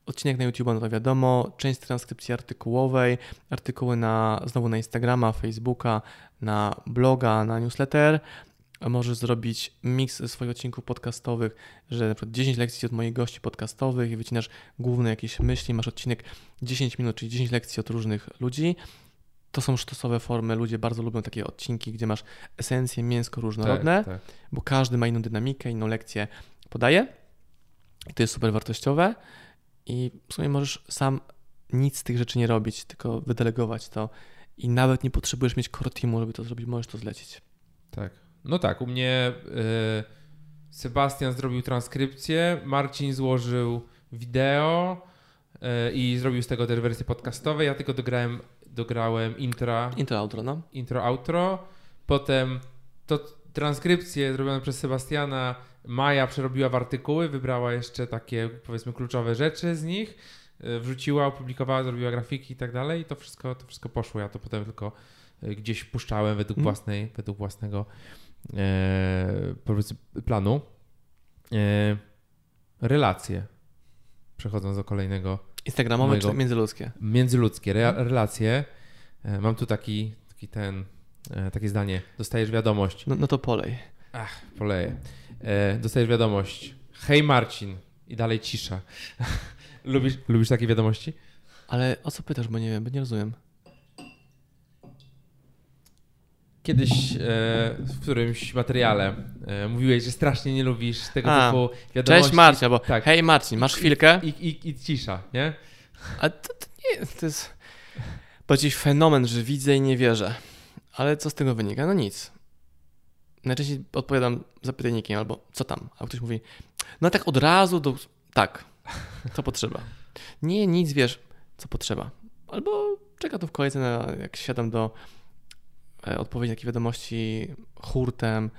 odcinek na YouTube, no to wiadomo, część transkrypcji artykułowej, artykuły na, znowu na Instagrama, Facebooka, na bloga, na newsletter. Możesz zrobić miks swoich odcinków podcastowych, że na przykład 10 lekcji od moich gości podcastowych i wycinasz główne jakieś myśli, masz odcinek 10 minut, czyli 10 lekcji od różnych ludzi. To są sztosowe formy, ludzie bardzo lubią takie odcinki, gdzie masz esencje, mięsko różnorodne, Tak, tak. bo każdy ma inną dynamikę, inną lekcję podaje. I to jest super wartościowe i w sumie możesz sam nic z tych rzeczy nie robić, tylko wydelegować to i nawet nie potrzebujesz mieć core teamu, żeby to zrobić, możesz to zlecić. Tak. No tak, u mnie y, Sebastian zrobił transkrypcję, Marcin złożył wideo y, i zrobił z tego też wersję podcastowe. Ja tylko dograłem, dograłem intra, Intro, outro, no. intro, outro. Potem to transkrypcję zrobioną przez Sebastiana Maja przerobiła w artykuły, wybrała jeszcze takie powiedzmy kluczowe rzeczy z nich, y, wrzuciła, opublikowała, zrobiła grafiki i tak dalej i to wszystko, to wszystko poszło. Ja to potem tylko gdzieś puszczałem według, Mhm. własnej, według własnego e, powiedzmy planu. E, relacje. Przechodząc do kolejnego Instagramowe Mojego- czy międzyludzkie? międzyludzkie re, relacje. E, mam tu taki, taki ten, e, takie zdanie. Dostajesz wiadomość. No, no to polej. Ach, poleję. E, dostajesz wiadomość. Hej Marcin. I dalej cisza. lubisz, lubisz takie wiadomości? Ale o co pytasz, bo nie wiem, bo nie rozumiem. Kiedyś e, w którymś materiale e, mówiłeś, że strasznie nie lubisz tego A, typu wiadomości. Cześć Marcin, albo Tak. hej Marcin, masz chwilkę? I, i, I cisza, nie? A to, to nie to jest bardziej fenomen, że widzę i nie wierzę. Ale co z tego wynika? No nic. Najczęściej odpowiadam zapytajnikiem albo co tam, a ktoś mówi, no tak od razu do... Tak, co potrzeba. Nie, nic wiesz, co potrzeba. Albo czeka to w kolejce, na, jak siadam do e, odpowiedzi na takie wiadomości hurtem,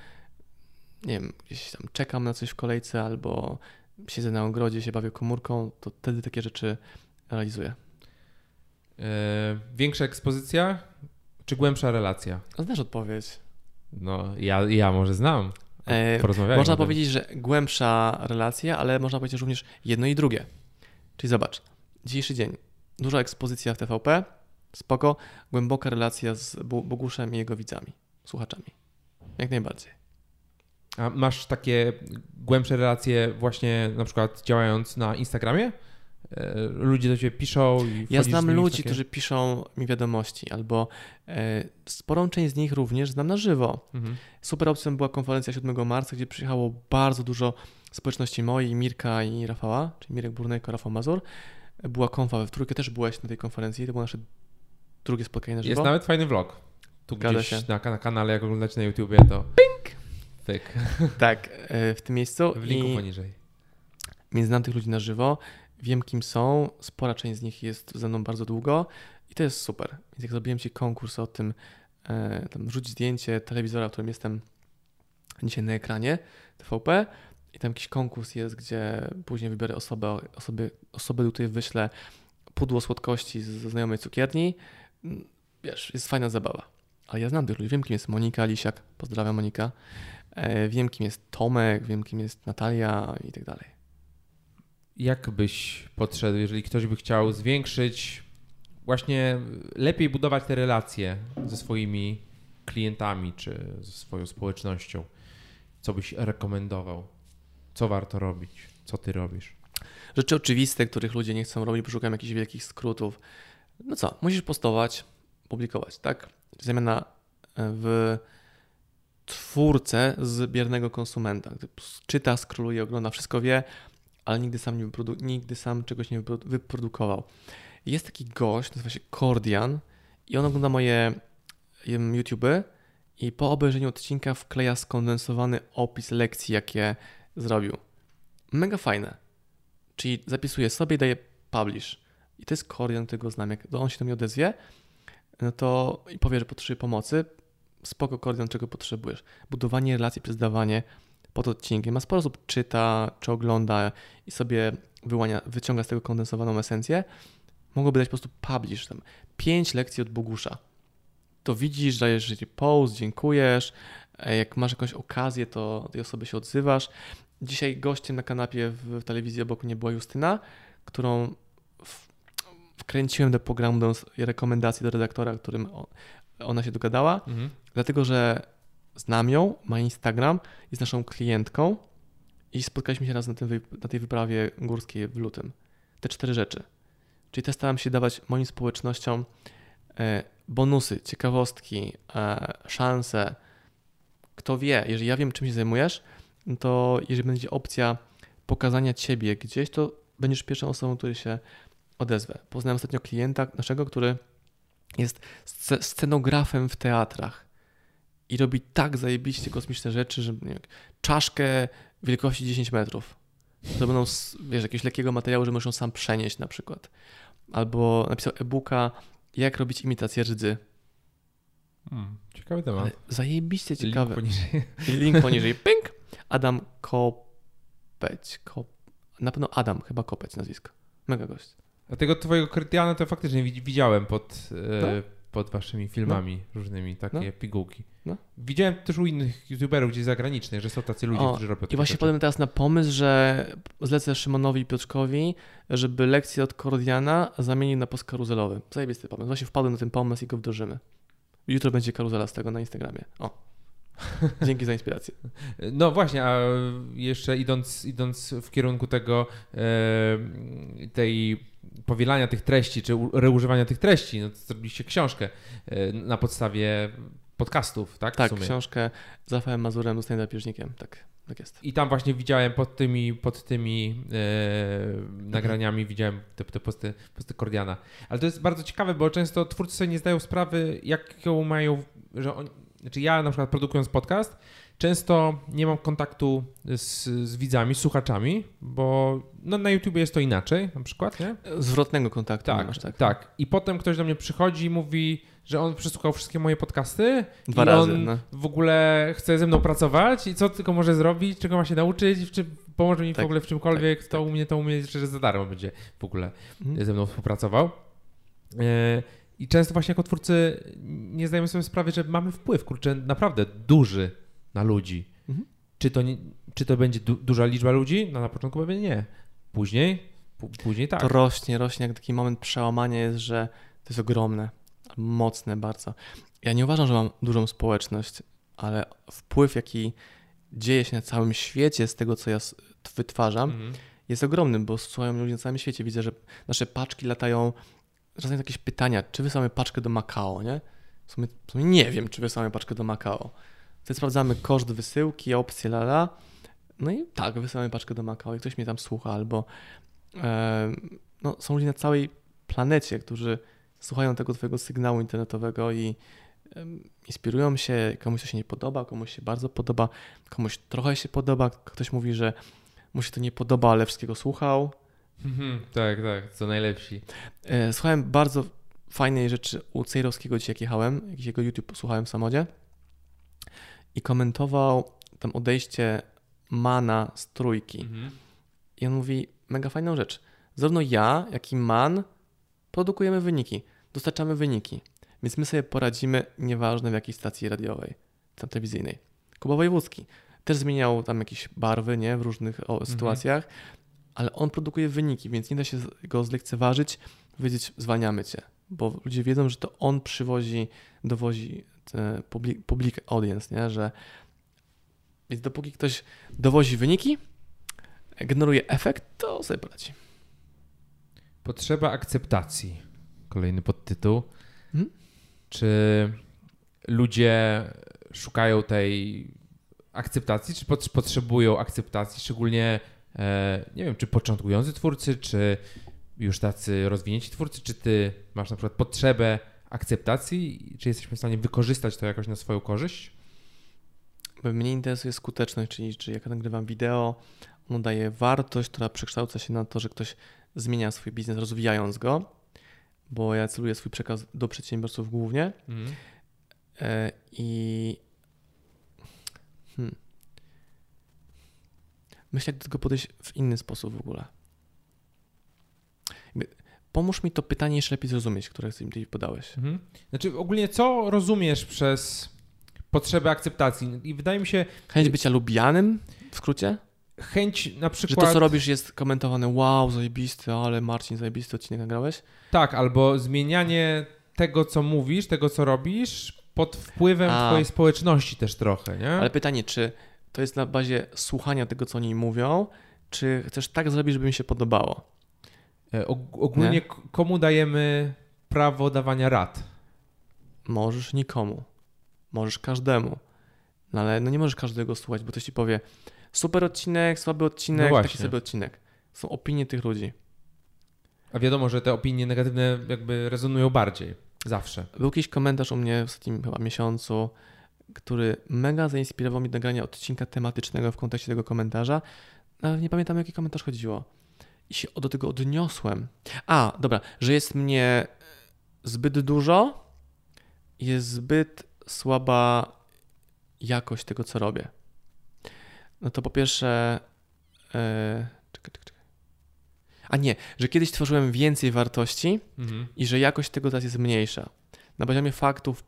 nie wiem, gdzieś tam czekam na coś w kolejce albo siedzę na ogrodzie, się bawię komórką, to wtedy takie rzeczy realizuję. E, większa ekspozycja czy głębsza relacja? A Znasz odpowiedź. No, ja, ja może znam. E, można powiedzieć, że głębsza relacja, ale można powiedzieć również jedno i drugie. Czyli zobacz, dzisiejszy dzień, duża ekspozycja w TVP, spoko, głęboka relacja z Boguszem i jego widzami, słuchaczami. Jak najbardziej. A masz takie głębsze relacje właśnie na przykład działając na Instagramie? e, ludzie do ciebie piszą i Ja znam ludzi, takie- którzy piszą mi wiadomości, albo e, sporą część z nich również znam na żywo. Mhm. Super opcją była konferencja 7 marca, gdzie przyjechało bardzo dużo społeczności mojej, Mirka i Rafała, czyli Mirek Burnejko, Rafał Mazur. Była konfa, w trójkę też byłeś na tej konferencji, to było nasze drugie spotkanie na żywo. Jest nawet fajny vlog. Tu Zgadza gdzieś się. na, na kanale, jak oglądacie na YouTubie, to ping! Fyk. Tak, e, w tym miejscu. W linku I poniżej. więc znam tych ludzi na żywo, wiem kim są, spora część z nich jest ze mną bardzo długo i to jest super. Więc jak zrobiłem Ci konkurs o tym, e, tam rzuć zdjęcie telewizora, w którym jestem dzisiaj na ekranie TVP i tam jakiś konkurs jest, gdzie później wybiorę osobę, osoby, osobę do której wyślę pudło słodkości ze znajomej cukierni. Mm, Wiesz, jest fajna zabawa. Ale ja znam tych ludzi, wiem kim jest Monika Lisiak, pozdrawiam Monika, e, wiem kim jest Tomek, wiem kim jest Natalia i tak dalej. Jak byś podszedł, jeżeli ktoś by chciał zwiększyć, właśnie lepiej budować te relacje ze swoimi klientami czy ze swoją społecznością? Co byś rekomendował? Co warto robić? Co ty robisz? Rzeczy oczywiste, których ludzie nie chcą robić, bo szukają jakichś wielkich skrótów. No co, musisz postować, publikować, tak? Zamiana e, w twórcę z biernego konsumenta. Czyta, skroluje, ogląda, wszystko wie, ale nigdy sam, nie wyprodu- nigdy sam czegoś nie wyprodu- wyprodukował. Jest taki gość, nazywa się Kordian i on ogląda moje YouTube'y i po obejrzeniu odcinka wkleja skondensowany opis lekcji, jakie zrobił. Mega fajne. Czyli zapisuję sobie i daję publish. I to jest Kordian, którego znam. Jak on się do mnie odezwie, no to i powie, że potrzebuje pomocy, spoko Kordian, czego potrzebujesz. Budowanie relacji przez dawanie pod odcinkiem. Ma sporo osób czyta, czy ogląda i sobie wyłania, wyciąga z tego kondensowaną esencję. Mogłoby dać po prostu publish tam. Pięć lekcji od Bogusza. To widzisz, dajesz post, dziękujesz. E, Jak masz jakąś okazję, to tej osoby się odzywasz. Dzisiaj gościem na kanapie w, telewizji obok mnie była Justyna, którą wkręciłem do programu, dając rekomendacje do redaktora, którym ona się dogadała, Mhm. dlatego że znam ją, ma Instagram, jest naszą klientką i spotkaliśmy się raz na, tym, na tej wyprawie górskiej w lutym. Te cztery rzeczy. Czyli też staram się dawać moim społecznościom e, bonusy, ciekawostki, e, szanse. Kto wie, jeżeli ja wiem, czym się zajmujesz, no to jeżeli będzie opcja pokazania ciebie gdzieś, to będziesz pierwszą osobą, który się odezwę. Poznałem ostatnio klienta naszego, który jest sce- scenografem w teatrach i robi tak zajebiście kosmiczne rzeczy, że nie wiem, czaszkę wielkości 10 metrów. To będą, wiesz, jakiegoś lekkiego materiału, że możesz ją sam przenieść na przykład. Albo napisał e-booka, jak robić imitację rdzy. Hmm. Ciekawy temat. Ale zajebiście Link ciekawe. poniżej. Link poniżej. Pink. Adam Kopeć. Kop... Na pewno Adam, chyba Kopeć nazwisko. Mega gość. A tego twojego krytiana to faktycznie widz- widziałem pod, e, No. pod waszymi filmami różnymi, takie No. pigułki. No. Widziałem też u innych youtuberów gdzieś zagranicznych, że są tacy ludzie, O, którzy robią I właśnie padłem teraz na pomysł, że zlecę Szymonowi i Piotrkowi, żeby lekcję od Kordiana zamienił na post karuzelowy. Zajebisty pomysł. Właśnie wpadłem na ten pomysł i go wdrożymy. Jutro będzie karuzela z tego na Instagramie. O. Dzięki za inspirację. No właśnie, a jeszcze idąc, idąc w kierunku tego e, tej powielania tych treści, czy reużywania tych treści, no to zrobiliście książkę e, na podstawie podcastów, tak? Tak, książkę z Rafałem Mazurem, Zostań drapieżnikiem. Tak, tak jest. I tam właśnie widziałem pod tymi, pod tymi e, nagraniami, widziałem te, te posty, posty Kordiana. Ale to jest bardzo ciekawe, bo często twórcy sobie nie zdają sprawy, jaką mają, że znaczy ja na przykład produkując podcast, często nie mam kontaktu z, z widzami, z słuchaczami, bo no, na YouTubie jest to inaczej na przykład, nie? Zwrotnego kontaktu Tak, masz, tak. tak. I potem ktoś do mnie przychodzi i mówi, że on przesłuchał wszystkie moje podcasty Dwa i razy. on No. w ogóle chce ze mną pracować i co tylko może zrobić, czego ma się nauczyć, czy pomoże mi w Tak, ogóle w czymkolwiek, tak, to u mnie, to u mnie, że za darmo będzie w ogóle Mhm. ze mną współpracował. I często właśnie jako twórcy nie zdajemy sobie sprawy, że mamy wpływ, kurczę, naprawdę duży na ludzi. Mhm. Czy, to nie, czy to będzie du- duża liczba ludzi? No na początku pewnie nie. Później? Później tak. To rośnie, rośnie, jak taki moment przełamania jest, że to jest ogromne, mocne bardzo. Ja nie uważam, że mam dużą społeczność, ale wpływ, jaki dzieje się na całym świecie z tego, co ja wytwarzam, Mhm. jest ogromny, bo słuchają ludzie na całym świecie. Widzę, że nasze paczki latają, czasem jakieś pytania, czy wysyłamy paczkę do Makao, nie? W sumie, w sumie nie wiem, czy wysyłamy paczkę do Makao. Wtedy sprawdzamy koszt wysyłki, opcje, lala. No i tak, wysyłamy paczkę do Makao i ktoś mnie tam słucha, albo e, no, są ludzie na całej planecie, którzy słuchają tego twojego sygnału internetowego i inspirują się, komuś to się nie podoba, komuś się bardzo podoba, komuś trochę się podoba, ktoś mówi, że mu się to nie podoba, ale wszystkiego słuchał. Mhm, tak, tak, co najlepsi. E, słuchałem bardzo fajnej rzeczy u Cejrowskiego dzisiaj jak jechałem, jakiś jego YouTube słuchałem w samochodzie i komentował tam odejście Mana z trójki. Mhm. I on mówi, mega fajną rzecz. Zarówno ja, jak i Man produkujemy wyniki, dostarczamy wyniki, więc my sobie poradzimy, nieważne w jakiej stacji radiowej, tam telewizyjnej. Kuba Wojewódzki też zmieniał tam jakieś barwy, nie, w różnych o, sytuacjach, ale on produkuje wyniki, więc nie da się go zlekceważyć, powiedzieć zwalniamy cię, bo ludzie wiedzą, że to on przywozi, dowozi public, public audience, nie, że więc dopóki ktoś dowozi wyniki, generuje efekt, to sobie poradzi. Potrzeba akceptacji. Kolejny podtytuł. Mhm. Czy ludzie szukają tej akceptacji, czy pot- potrzebują akceptacji, szczególnie nie wiem, czy początkujący twórcy, czy już tacy rozwinięci twórcy, czy ty masz na przykład potrzebę akceptacji, czy jesteśmy w stanie wykorzystać to jakoś na swoją korzyść? Mnie interesuje skuteczność, czyli czy jak nagrywam wideo, ono daje wartość, która przekształca się na to, że ktoś zmienia swój biznes, rozwijając go, bo ja celuję swój przekaz do przedsiębiorców głównie e, i hmm. Myślę, jak do tego podejść w inny sposób w ogóle. Pomóż mi to pytanie jeszcze lepiej zrozumieć, które mi podałeś. Mhm. Znaczy ogólnie co rozumiesz przez potrzebę akceptacji? I wydaje mi się Chęć bycia lubianym w skrócie? chęć na Że przykład... to, co robisz, jest komentowane, wow, zajebisty, ale Marcin, zajebisty odcinek nagrałeś? Tak, albo zmienianie tego, co mówisz, tego, co robisz, pod wpływem A. twojej społeczności też trochę, nie? Ale pytanie, czy to jest na bazie słuchania tego, co oni mówią, czy chcesz tak zrobić, żeby mi się podobało? E, og- ogólnie Nie? komu dajemy prawo dawania rad? Możesz nikomu, możesz każdemu, no ale no nie możesz każdego słuchać, bo ktoś ci powie super odcinek, słaby No odcinek, właśnie. taki sobie odcinek. Są opinie tych ludzi. A wiadomo, że te opinie negatywne jakby rezonują bardziej. Zawsze. Był jakiś komentarz u mnie w ostatnim chyba miesiącu, który mega zainspirował mnie do nagrania odcinka tematycznego w kontekście tego komentarza. Nawet nie pamiętam, o jaki komentarz chodziło. I się do tego odniosłem. A, dobra, że jest mnie zbyt dużo, jest zbyt słaba jakość tego, co robię. No to po pierwsze. E, czekaj, czekaj, czekaj. A nie, że kiedyś tworzyłem więcej wartości, Mhm. i że jakość tego teraz jest mniejsza. Na poziomie faktów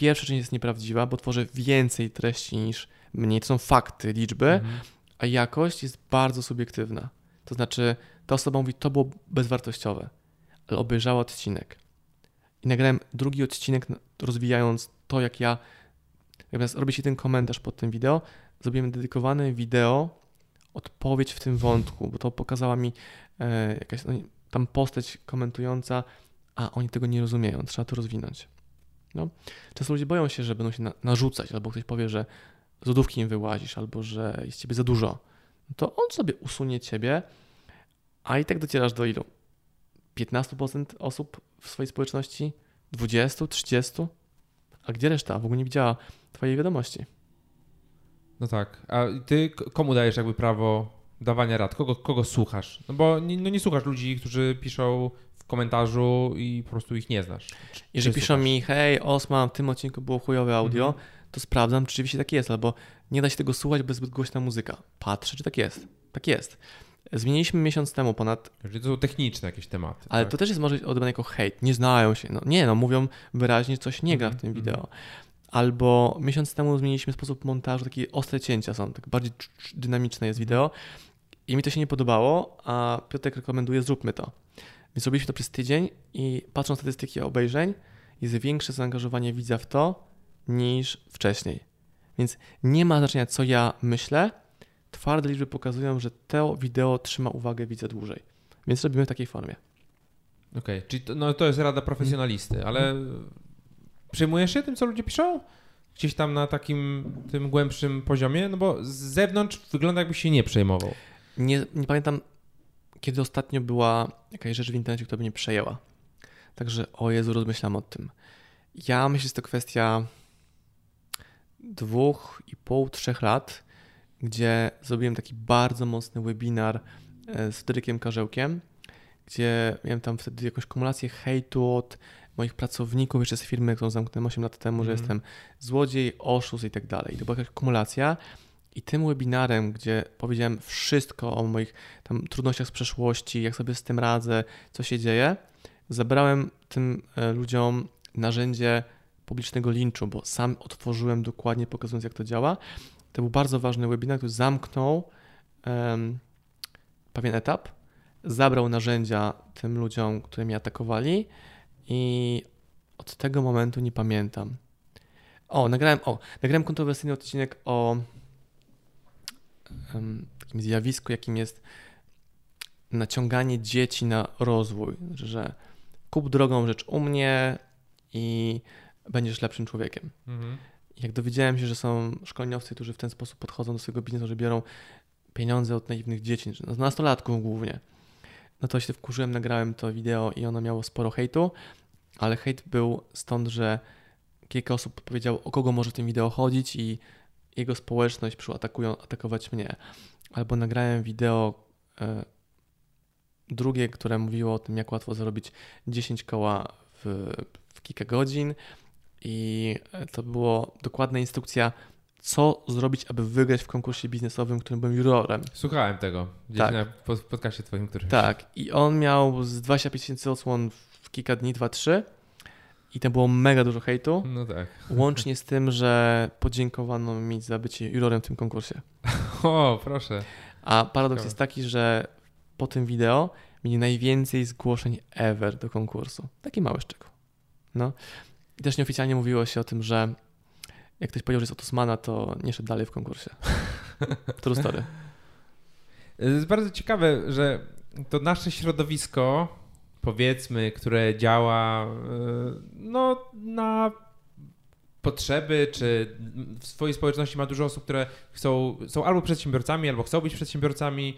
pierwsza część jest nieprawdziwa, bo tworzę więcej treści niż mniej. To są fakty, liczby, Mhm. a jakość jest bardzo subiektywna. To znaczy, ta osoba mówi, to było bezwartościowe, ale obejrzała odcinek. I nagrałem drugi odcinek, rozwijając to, jak ja. Zamiast robić się ten komentarz pod tym wideo, zrobiłem dedykowane wideo, odpowiedź w tym wątku, bo to pokazała mi e, jakaś no, tam postać komentująca, a oni tego nie rozumieją, trzeba to rozwinąć. No. Często ludzie boją się, że będą się na, narzucać, albo ktoś powie, że z lodówki im wyłazisz, albo że jest ciebie za dużo. No to on sobie usunie ciebie, a i tak docierasz do ilu? 15% osób w swojej społeczności? 20, 30? A gdzie reszta? W ogóle nie widziała twojej wiadomości. No tak. A ty komu dajesz jakby prawo dawania rad? Kogo, kogo słuchasz? No bo nie, no nie słuchasz ludzi, którzy piszą komentarzu i po prostu ich nie znasz. Czy- Jeżeli czy piszą słuchasz? mi, hej, Osman, w tym odcinku było chujowe audio, Mhm. to sprawdzam, czy rzeczywiście tak jest, albo nie da się tego słuchać, bo jest zbyt głośna muzyka. Patrzę, czy tak jest. Tak jest. Zmieniliśmy miesiąc temu ponad, to są techniczne jakieś tematy. ale tak? to też jest może odebrane jako hejt. Nie znają się. No, nie, no mówią wyraźnie, coś nie gra w Mhm, tym mhm. wideo. Albo miesiąc temu zmieniliśmy sposób montażu, takie ostre cięcia są, tak bardziej cz- cz- dynamiczne jest wideo i mi to się nie podobało, a Piotrek rekomenduje, zróbmy to. Więc robiliśmy to przez tydzień i patrząc na statystyki obejrzeń, jest większe zaangażowanie widza w to niż wcześniej. Więc nie ma znaczenia, co ja myślę, twarde liczby pokazują, że to wideo trzyma uwagę widza dłużej. Więc robimy w takiej formie. Okej, okay. czyli to, no, to jest rada profesjonalisty, ale przejmujesz się tym, co ludzie piszą? Gdzieś tam na takim tym głębszym poziomie? No bo z zewnątrz wygląda jakbyś się nie przejmował. Nie, nie pamiętam, kiedy ostatnio była jakaś rzecz w internecie, która by mnie przejęła. Także o Jezu, rozmyślam o tym. Ja myślę, że jest to kwestia dwóch i pół, trzech lat, gdzie zrobiłem taki bardzo mocny webinar e, z Drykiem Karzełkiem, gdzie miałem tam wtedy jakąś kumulację hejtu od moich pracowników jeszcze z firmy, którą zamknąłem 8 lat temu, mm. że mhm. jestem złodziej, oszust i tak dalej. To była jakaś kumulacja i tym webinarem, gdzie powiedziałem wszystko o moich tam trudnościach z przeszłości, jak sobie z tym radzę, co się dzieje, zabrałem tym e, ludziom narzędzie publicznego linczu, bo sam otworzyłem dokładnie, pokazując jak to działa. To był bardzo ważny webinar, który zamknął um, pewien etap, zabrał narzędzia tym ludziom, które mnie atakowali i od tego momentu nie pamiętam. O, nagrałem, o, nagrałem kontrowersyjny odcinek o takim zjawisku, jakim jest naciąganie dzieci na rozwój, że kup drogą rzecz u mnie i będziesz lepszym człowiekiem. Mhm. Jak dowiedziałem się, że są szkoleniowcy, którzy w ten sposób podchodzą do swojego biznesu, że biorą pieniądze od naiwnych dzieci, z nastolatków głównie, no to się wkurzyłem, nagrałem to wideo i ono miało sporo hejtu, ale hejt był stąd, że kilka osób powiedziało, o kogo może w tym wideo chodzić i jego społeczność przyszła atakują, atakować mnie. Albo nagrałem wideo e, drugie, które mówiło o tym, jak łatwo zarobić 10 koła w, w kilka godzin i to było dokładna instrukcja, co zrobić, aby wygrać w konkursie biznesowym, w którym byłem jurorem. Słuchałem tego gdzieś tak. na podcaście twoim, który... Tak, i on miał z 25 tysięcy odsłon w kilka dni, 2-3 i tam było mega dużo hejtu. No tak. Łącznie z tym, że podziękowano mi za bycie jurorem w tym konkursie. O, proszę. A paradoks jest taki, że po tym wideo mieli najwięcej zgłoszeń ever do konkursu. Taki mały szczegół. No. I też nieoficjalnie mówiło się o tym, że jak ktoś powiedział, że jest od Osmana, to nie szedł dalej w konkursie. True story. To jest bardzo ciekawe, że to nasze środowisko, powiedzmy, które działa e, no, na potrzeby, czy w swojej społeczności ma dużo osób, które chcą, są albo przedsiębiorcami, albo chcą być przedsiębiorcami,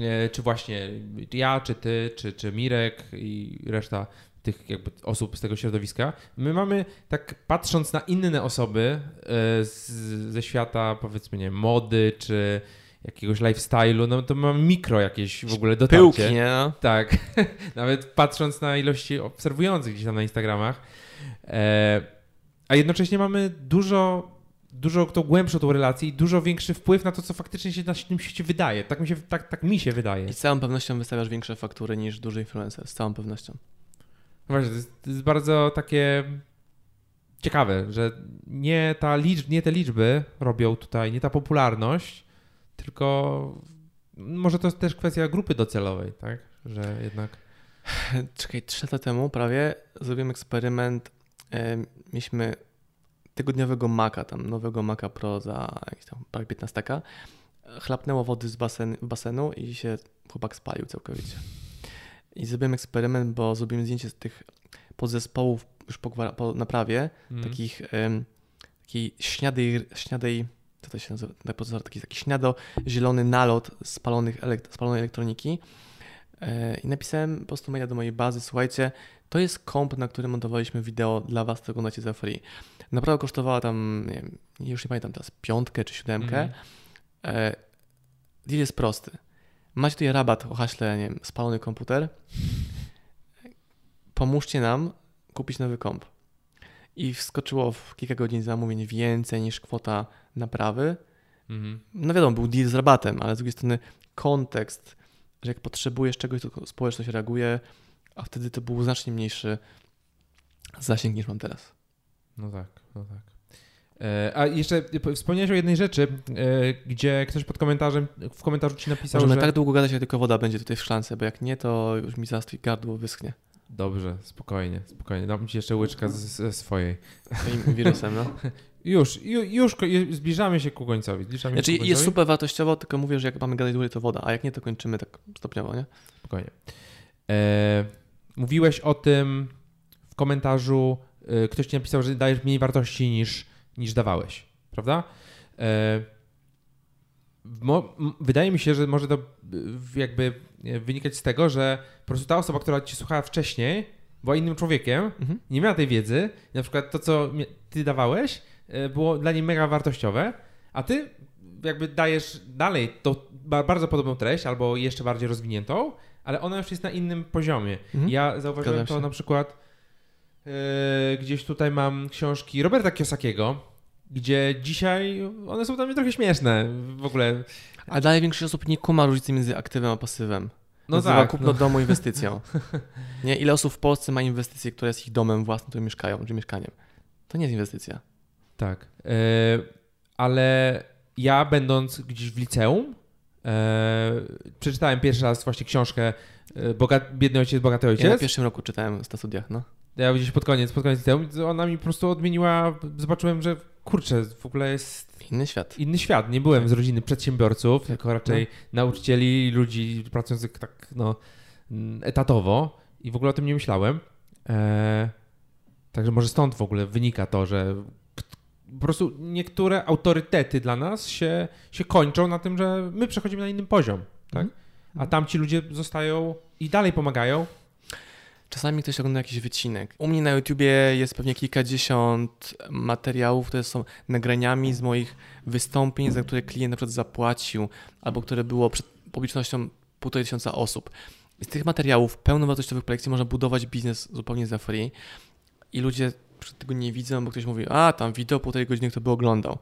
e, czy właśnie ja, czy ty, czy, czy Mirek i reszta tych jakby osób z tego środowiska. My mamy, tak patrząc na inne osoby e, z, ze świata, powiedzmy, nie mody, czy jakiegoś lifestyle'u, no to mamy mikro jakieś w ogóle dotarcie. Pyłki, nie? Tak. Nawet patrząc na ilości obserwujących gdzieś tam na Instagramach. E, a jednocześnie mamy dużo, dużo to głębszą tą relację i dużo większy wpływ na to, co faktycznie się na tym świecie wydaje. Tak mi się, tak, tak mi się wydaje. I z całą pewnością wystawiasz większe faktury niż duży influencer, z całą pewnością. Właśnie, to jest, to jest bardzo takie ciekawe, że nie, ta liczb, nie te liczby robią tutaj, nie ta popularność, tylko może to jest też kwestia grupy docelowej, tak? Że jednak. Czekaj, trzy lata temu prawie zrobiłem eksperyment. Mieliśmy tygodniowego Maca, tam nowego Maca Pro za jakieś tam prawie 15. Chlapnęło wody z basen, basenu i się chłopak spalił całkowicie. I zrobiłem eksperyment, bo zrobiłem zdjęcie z tych podzespołów już po, po naprawie, mm. takich um, takiej śniadej, śniadej, co to się nazywa, taki, taki śniado zielony nalot spalonych spalonej elektroniki. E, I napisałem po prostu maila do mojej bazy, słuchajcie, to jest komp, na którym montowaliśmy wideo dla was, to oglądacie za free. Naprawdę kosztowała tam, nie wiem, już nie pamiętam teraz, piątkę czy siódemkę. Mm. Deal jest prosty macie tutaj rabat o haśle, nie wiem, spalony komputer, pomóżcie nam kupić nowy komp. I wskoczyło w kilka godzin zamówień więcej niż kwota naprawy. Mhm. No wiadomo, był deal z rabatem, ale z drugiej strony kontekst, że jak potrzebujesz czegoś, to społeczność reaguje, a wtedy to był znacznie mniejszy zasięg niż mam teraz. No tak, no tak. E, a jeszcze wspomniałeś o jednej rzeczy, e, gdzie ktoś pod komentarzem, w komentarzu ci napisał, Możemy że... tak długo gadać, jak tylko woda będzie tutaj w szklance, bo jak nie, to już mi zastwi gardło wyschnie. Dobrze, spokojnie, spokojnie. Dam ci jeszcze łyczka ze swojej. Swoim wirusem, no. Już, ju- już ko- zbliżamy się ku końcowi. Zbliżamy Znaczy ku jest końcowi. super wartościowo, tylko mówię, że jak mamy gadać dłużej, to woda, a jak nie, to kończymy tak stopniowo, nie? Spokojnie. E, mówiłeś o tym w komentarzu, e, ktoś ci napisał, że dajesz mniej wartości niż, niż dawałeś, prawda? E, mo, wydaje mi się, że może to e, jakby wynikać z tego, że po prostu ta osoba, która ci słuchała wcześniej, była innym człowiekiem, Mhm. nie miała tej wiedzy. Na przykład to, co ty dawałeś, e, było dla niej mega wartościowe, a ty jakby dajesz dalej to ba- bardzo podobną treść, albo jeszcze bardziej rozwiniętą, ale ona już jest na innym poziomie. Mhm. Ja zauważyłem to na przykład e, gdzieś tutaj mam książki Roberta Kiosakiego, gdzie dzisiaj one są dla mnie trochę śmieszne w ogóle. A dalej większość osób nie kuma różnicy między aktywem a pasywem. No Nazywa tak, kupno no, domu inwestycją. Nie? Ile osób w Polsce ma inwestycje, które jest ich domem własnym, w którym mieszkają, czy mieszkaniem? To nie jest inwestycja. tak. E, ale ja będąc gdzieś w liceum e, przeczytałem pierwszy raz właśnie książkę e, Bogat, Biedny ojciec, bogaty Ja na ojciec. pierwszym roku czytałem na studiach, no. Ja gdzieś pod koniec, pod koniec liceum, ona mi po prostu odmieniła, zobaczyłem, że kurczę, w ogóle jest Inny świat. inny świat. Nie byłem z rodziny przedsiębiorców, tylko raczej No. nauczycieli, ludzi pracujących tak no, mm, etatowo i w ogóle o tym nie myślałem. E, także może stąd w ogóle wynika to, że po prostu niektóre autorytety dla nas się, się kończą na tym, że my przechodzimy na inny poziom, tak? Mhm. A tamci ludzie zostają i dalej pomagają. Czasami ktoś ogląda jakiś wycinek. U mnie na YouTubie jest pewnie kilkadziesiąt materiałów, które są nagraniami z moich wystąpień, za które klient na przykład zapłacił, albo które było przed publicznością półtorej tysiąca osób. Z tych materiałów pełnowartościowych kolekcji można budować biznes zupełnie za free i ludzie tego nie widzą, bo ktoś mówi, a tam wideo półtorej godziny, kto by oglądał.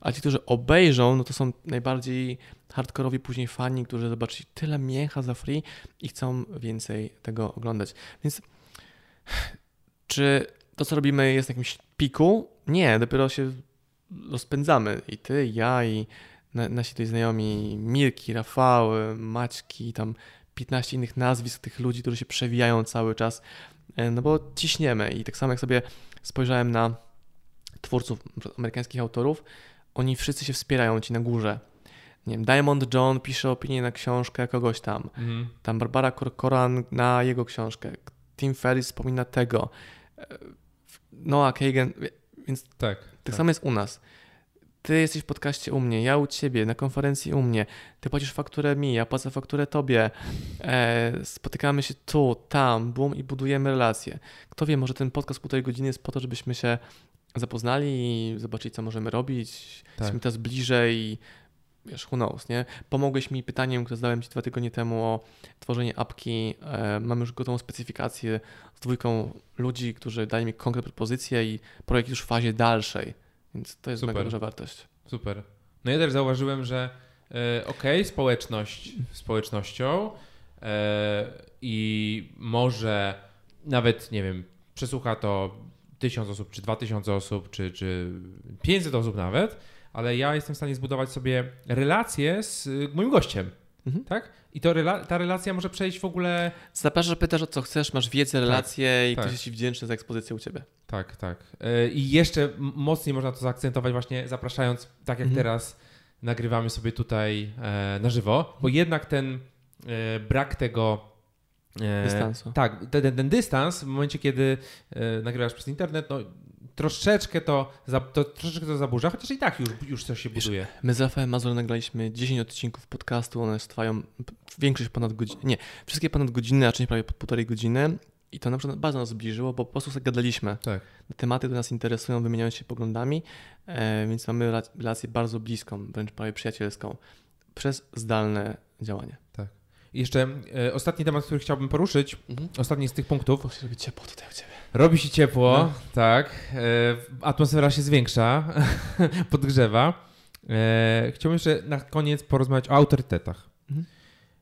A ci, którzy obejrzą, no to są najbardziej hardkorowi później fani, którzy zobaczyli tyle mięcha za free i chcą więcej tego oglądać. Więc czy to, co robimy, jest na jakimś piku? Nie, dopiero się rozpędzamy. I ty, i ja, i na, nasi tutaj znajomi Mirki, Rafały, Maćki, tam 15 innych nazwisk tych ludzi, którzy się przewijają cały czas, e, no bo ciśniemy. I tak samo jak sobie spojrzałem na twórców, amerykańskich autorów, oni wszyscy się wspierają ci na górze. Nie wiem, Diamond John pisze opinię na książkę kogoś tam. Mhm. Tam Barbara Corcoran na jego książkę. Tim Ferriss wspomina tego. E, Noah Kagan, więc Tak. tak samo jest u nas. Ty jesteś w podcaście u mnie, ja u ciebie, na konferencji u mnie. Ty płacisz fakturę mi, ja płacę fakturę tobie. E, spotykamy się tu, tam, bum i budujemy relacje. Kto wie, może ten podcast półtorej godziny jest po to, żebyśmy się zapoznali i zobaczyli, co możemy robić. Tak. Jesteśmy teraz bliżej i wiesz, who knows, nie? Pomogłeś mi pytaniem, które zadałem Ci dwa tygodnie temu o tworzenie apki. E, mam już gotową specyfikację z dwójką ludzi, którzy dali mi konkretne propozycje i projekt już w fazie dalszej, więc to jest Super. mega duża wartość. Super. No ja też zauważyłem, że e, okej, społeczność społecznością e, i może nawet, nie wiem, przesłucha to tysiąc osób, czy dwa tysiące osób, czy, czy 500 osób nawet, ale ja jestem w stanie zbudować sobie relację z y, moim gościem, Mhm. tak? I to rela- ta relacja może przejść w ogóle... Zapraszasz, pytasz o co chcesz, masz wiedzę, relacje i tak. ktoś jest Ci wdzięczny za ekspozycję u Ciebie. Tak, tak. E, I jeszcze mocniej można to zaakcentować właśnie zapraszając, tak jak Mhm. teraz nagrywamy sobie tutaj e, na żywo, bo jednak ten e, brak tego e, Dystansu. Tak, ten, ten, ten dystans w momencie, kiedy e, nagrywasz przez internet, no troszeczkę to, to troszeczkę to zaburza, chociaż i tak już, już coś się Wiesz, buduje. My z Rafałem Mazur nagraliśmy 10 odcinków podcastu, one trwają większość ponad godzinę, nie, wszystkie ponad godzinę, a część prawie po półtorej godziny i to na przykład bardzo nas zbliżyło, bo po prostu sobie gadaliśmy. Tak. Tematy, które nas interesują, wymieniając się poglądami, e, więc mamy rela- relację bardzo bliską, wręcz prawie przyjacielską, przez zdalne działanie. I jeszcze e, ostatni temat, który chciałbym poruszyć, Mhm. ostatni z tych punktów, Bo się robi ciepło tutaj u Ciebie. Robi się ciepło, No. tak. E, atmosfera się zwiększa, podgrzewa. E, chciałbym jeszcze na koniec porozmawiać o autorytetach. Mhm.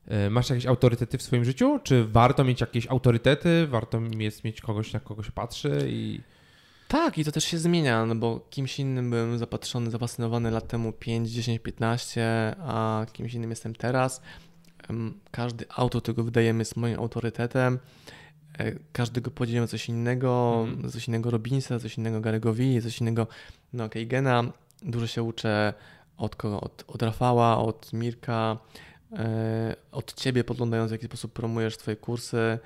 E, masz jakieś autorytety w swoim życiu? Czy warto mieć jakieś autorytety? Warto jest mieć kogoś, na kogo się patrzy? I... Tak, i to też się zmienia, no bo kimś innym byłem zapatrzony, zafascynowany lat temu 5, 10, 15, a kimś innym jestem teraz. Każdy autor, którego wydajemy, jest moim autorytetem. E, Każdy go podzielił coś innego, Mhm. coś innego Robinsa, coś innego Garego V, coś innego no, Keigena. Dużo się uczę od kogo? Od, od Rafała, od Mirka, e, od ciebie podglądając w jaki sposób promujesz twoje kursy,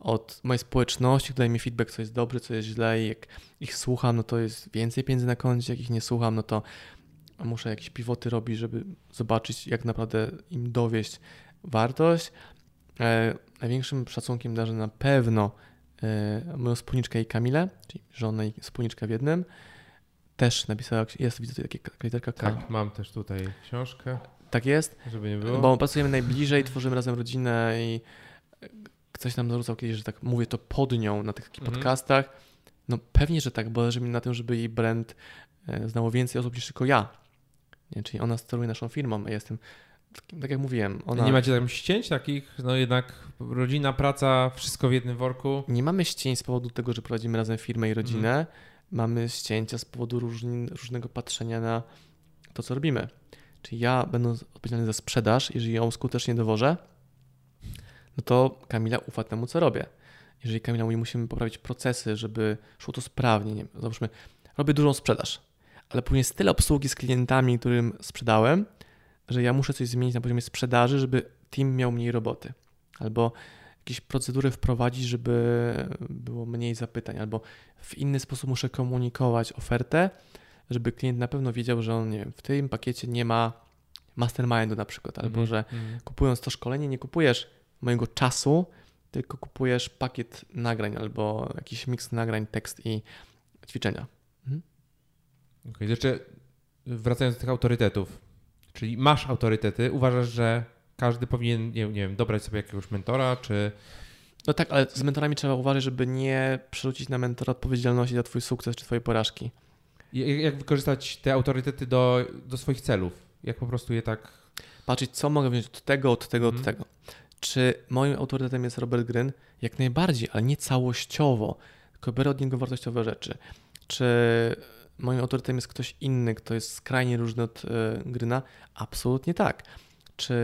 od mojej społeczności, która daje mi feedback, co jest dobre, co jest źle i jak ich słucham, no to jest więcej pieniędzy na koncie, jak ich nie słucham, no to muszę jakieś pivoty robić, żeby zobaczyć, jak naprawdę im dowieść wartość. E, największym szacunkiem darzę na pewno e, moją wspólniczkę i Kamilę, czyli żonę i wspólniczkę w jednym. Też napisała, jest widzę tutaj taka literka K. Tak, mam też tutaj książkę, tak jest, żeby nie było. bo pracujemy najbliżej, tworzymy razem rodzinę i ktoś nam zarzucał kiedyś, że tak mówię to pod nią na tych takich Mhm. podcastach. No pewnie, że tak, bo zależy mi na tym, żeby jej brand e, znało więcej osób niż tylko ja. Nie, czyli ona steruje naszą firmą, a ja jestem, tak jak mówiłem, ona... Nie macie tam ścięć takich? No jednak rodzina, praca, wszystko w jednym worku. Nie mamy ścięć z powodu tego, że prowadzimy razem firmę i rodzinę. Mhm. Mamy ścięcia z powodu różni, różnego patrzenia na to, co robimy. Czyli ja, będąc odpowiedzialny za sprzedaż, jeżeli ją skutecznie dowożę, no to Kamila ufa temu, co robię. Jeżeli Kamila mówi, musimy poprawić procesy, żeby szło to sprawnie, nie wiem, załóżmy, robię dużą sprzedaż, ale później jest tyle obsługi z klientami, którym sprzedałem, że ja muszę coś zmienić na poziomie sprzedaży, żeby team miał mniej roboty. Albo jakieś procedury wprowadzić, żeby było mniej zapytań, albo w inny sposób muszę komunikować ofertę, żeby klient na pewno wiedział, że on nie wiem, w tym pakiecie nie ma mastermindu na przykład, albo Mhm. że Mhm. kupując to szkolenie nie kupujesz mojego czasu, tylko kupujesz pakiet nagrań albo jakiś miks nagrań, tekst i ćwiczenia. Okej, jeszcze wracając do tych autorytetów, czyli masz autorytety, uważasz, że każdy powinien, nie, nie wiem, dobrać sobie jakiegoś mentora, czy... No tak, ale z mentorami trzeba uważać, żeby nie przerzucić na mentora odpowiedzialności za twój sukces czy twoje porażki. Jak, jak wykorzystać te autorytety do, do swoich celów? Jak po prostu je tak... patrzeć, co mogę wziąć od tego, od tego, Mhm. od tego. Czy moim autorytetem jest Robert Gryn? Jak najbardziej, ale nie całościowo, tylko biorę od niego wartościowe rzeczy. Czy moim autorytetem jest ktoś inny, kto jest skrajnie różny od y, Gryna? Absolutnie tak. Czy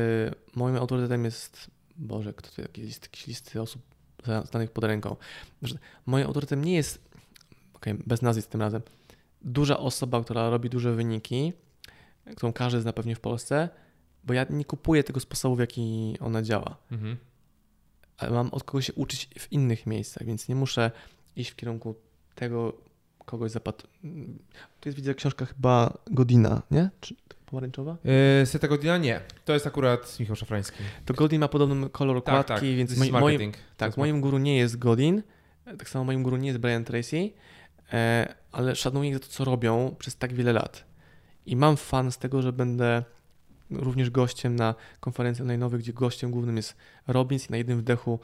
moim autorytetem jest, Boże, kto tu jakieś listy, jakieś listy osób znanych pod ręką? Że Moim autorytetem nie jest, okej, bez nazwisk tym razem, duża osoba, która robi duże wyniki, którą każdy zna pewnie w Polsce, bo ja nie kupuję tego sposobu, w jaki ona działa. Mhm. Ale mam od kogoś się uczyć w innych miejscach, więc nie muszę iść w kierunku tego kogoś zapadł. Tu jest widzę książka chyba Godina, nie? Czy pomarańczowa? Yy, Seta Godina? Nie. To jest akurat Michał Szafrański. To Godin ma podobny kolor Tak, okładki, tak. więc This moi, moim. To tak, moim guru nie jest Godin, tak samo moim guru nie jest Brian Tracy, e, ale szanuję ich za to, co robią przez tak wiele lat. I mam fan z tego, że będę również gościem na konferencji online'owej, gdzie gościem głównym jest Robbins i na jednym wdechu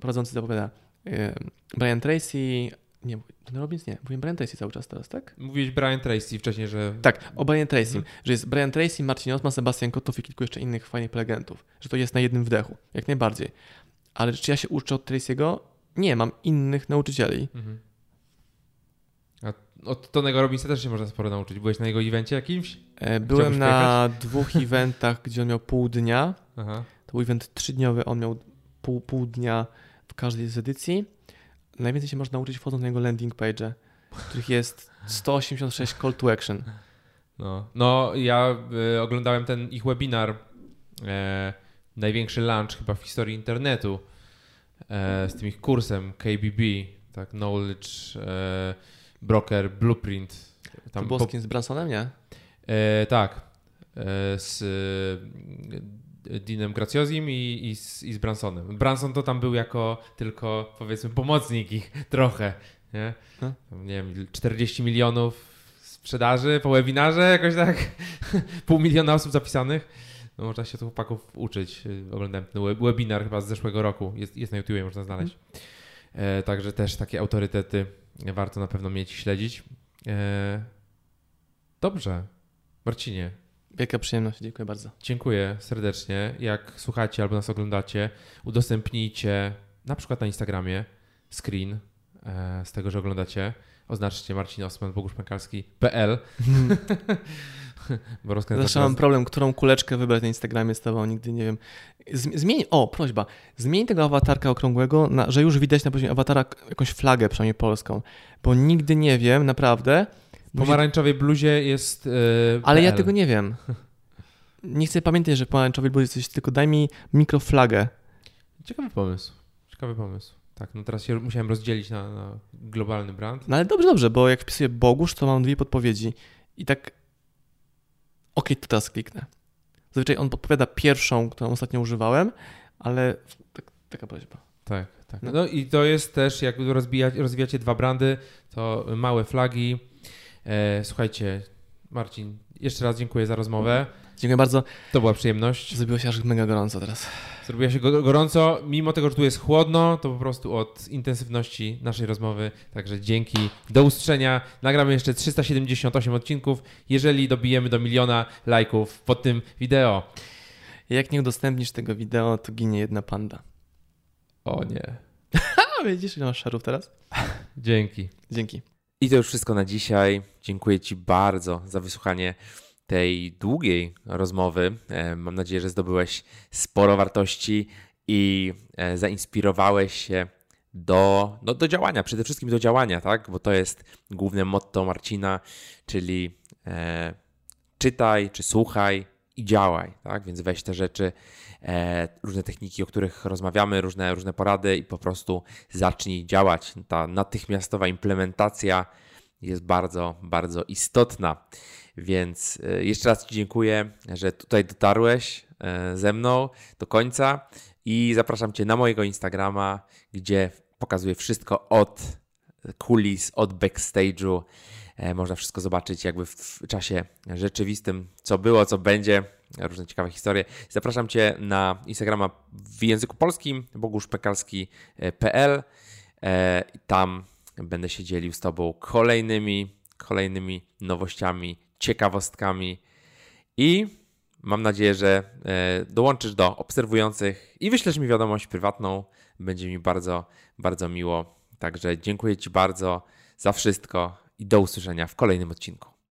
prowadzący zapowiada e, Brian Tracy, nie, ten Robbins nie, mówię Brian Tracy cały czas teraz, tak? Mówiłeś Brian Tracy wcześniej, że... Tak, o Brian Tracy, Mhm. że jest Brian Tracy, Marcin Osman, Sebastian Kotow i kilku jeszcze innych fajnych prelegentów, że to jest na jednym wdechu, jak najbardziej. Ale czy ja się uczę od Tracy'ego? Nie, mam innych nauczycieli. Mhm. A od Tonego Robinsa też się można sporo nauczyć. Byłeś na jego evencie jakimś? E, Byłem Chciałbyś na dwóch eventach, gdzie on miał pół dnia. Aha. To był event trzydniowy, on miał pół, pół dnia w każdej z edycji. Najwięcej się można nauczyć wchodząc na jego landing page, których jest 186 call to action. No, no ja y, oglądałem ten ich webinar, e, największy lunch chyba w historii internetu, e, z tym ich kursem KBB, tak, Knowledge e, Broker Blueprint. To było po-? Z Bransonem, nie? E, tak. E, z Deanem Graciozim i, i, z, i z Bransonem. Branson to tam był jako tylko powiedzmy pomocnik ich trochę. Nie. Tam, nie wiem, 40 milionów sprzedaży po webinarze, jakoś tak. Pół miliona osób zapisanych. No, można się tu chłopaków uczyć. Oglądałem ten web- webinar chyba z zeszłego roku. Jest, jest na YouTubie, można znaleźć. E, także też takie autorytety warto na pewno mieć i śledzić. E, dobrze. Marcinie, Wielka przyjemność, dziękuję bardzo. dziękuję serdecznie. Jak słuchacie albo nas oglądacie, udostępnijcie na przykład na Instagramie screen e, z tego, że oglądacie. oznaczcie Marcin Osman, Bogusz Pękalski.pl Bo Zawsze mam problem, którą kuleczkę wybrać na Instagramie z tobą, nigdy nie wiem. Zmień, o, prośba, zmień tego awatarka okrągłego, na, że już widać na poziomie awatara jakąś flagę, przynajmniej polską, bo nigdy nie wiem, naprawdę. Pomarańczowej bluzie jest. Yy, Ale ja tego nie wiem. Nie chcę pamiętać, że pomarańczowej bluzie coś, tylko daj mi mikroflagę. Ciekawy pomysł. Ciekawy pomysł. Tak, no teraz się musiałem rozdzielić na, na globalny brand. No ale dobrze, dobrze, bo jak wpisuję Bogusz, to mam dwie podpowiedzi. I tak OK, to teraz kliknę. Zazwyczaj on podpowiada pierwszą, którą ostatnio używałem, ale tak, taka prośba. Tak, tak. No. no i to jest też, jak rozbijać, rozwijacie dwa brandy, to małe flagi. E, słuchajcie, Marcin, jeszcze raz dziękuję za rozmowę. Dziękuję bardzo. To była przyjemność. Zrobiło się aż mega gorąco teraz. Zrobiło się gorąco, mimo tego, że tu jest chłodno, to po prostu od intensywności naszej rozmowy. Także dzięki. Do usłyszenia. Nagramy jeszcze 378 odcinków, jeżeli dobijemy do miliona lajków pod tym wideo. Jak nie udostępnisz tego wideo, to ginie jedna panda. O nie. Widzisz, ile masz szarów teraz? Dzięki. Dzięki. I to już wszystko na dzisiaj. Dziękuję Ci bardzo za wysłuchanie tej długiej rozmowy. E, mam nadzieję, że zdobyłeś sporo wartości i e, zainspirowałeś się do, do, do działania, przede wszystkim do działania, tak? Bo to jest główne motto Marcina, czyli e, czytaj czy słuchaj i działaj, tak? Więc weź te rzeczy, różne techniki, o których rozmawiamy, różne, różne porady i po prostu zacznij działać. Ta natychmiastowa implementacja jest bardzo, bardzo istotna. Więc e, jeszcze raz Ci dziękuję, że tutaj dotarłeś e, ze mną do końca i zapraszam Cię na mojego Instagrama, gdzie pokazuję wszystko od kulis, od backstage'u. E, można wszystko zobaczyć jakby w czasie rzeczywistym, co było, co będzie, różne ciekawe historie. Zapraszam Cię na Instagrama w języku polskim, boguszpekalski.pl. Tam będę się dzielił z Tobą kolejnymi, kolejnymi nowościami, ciekawostkami i mam nadzieję, że e, dołączysz do obserwujących i wyślesz mi wiadomość prywatną. Będzie mi bardzo, bardzo miło. Także dziękuję Ci bardzo za wszystko i do usłyszenia w kolejnym odcinku.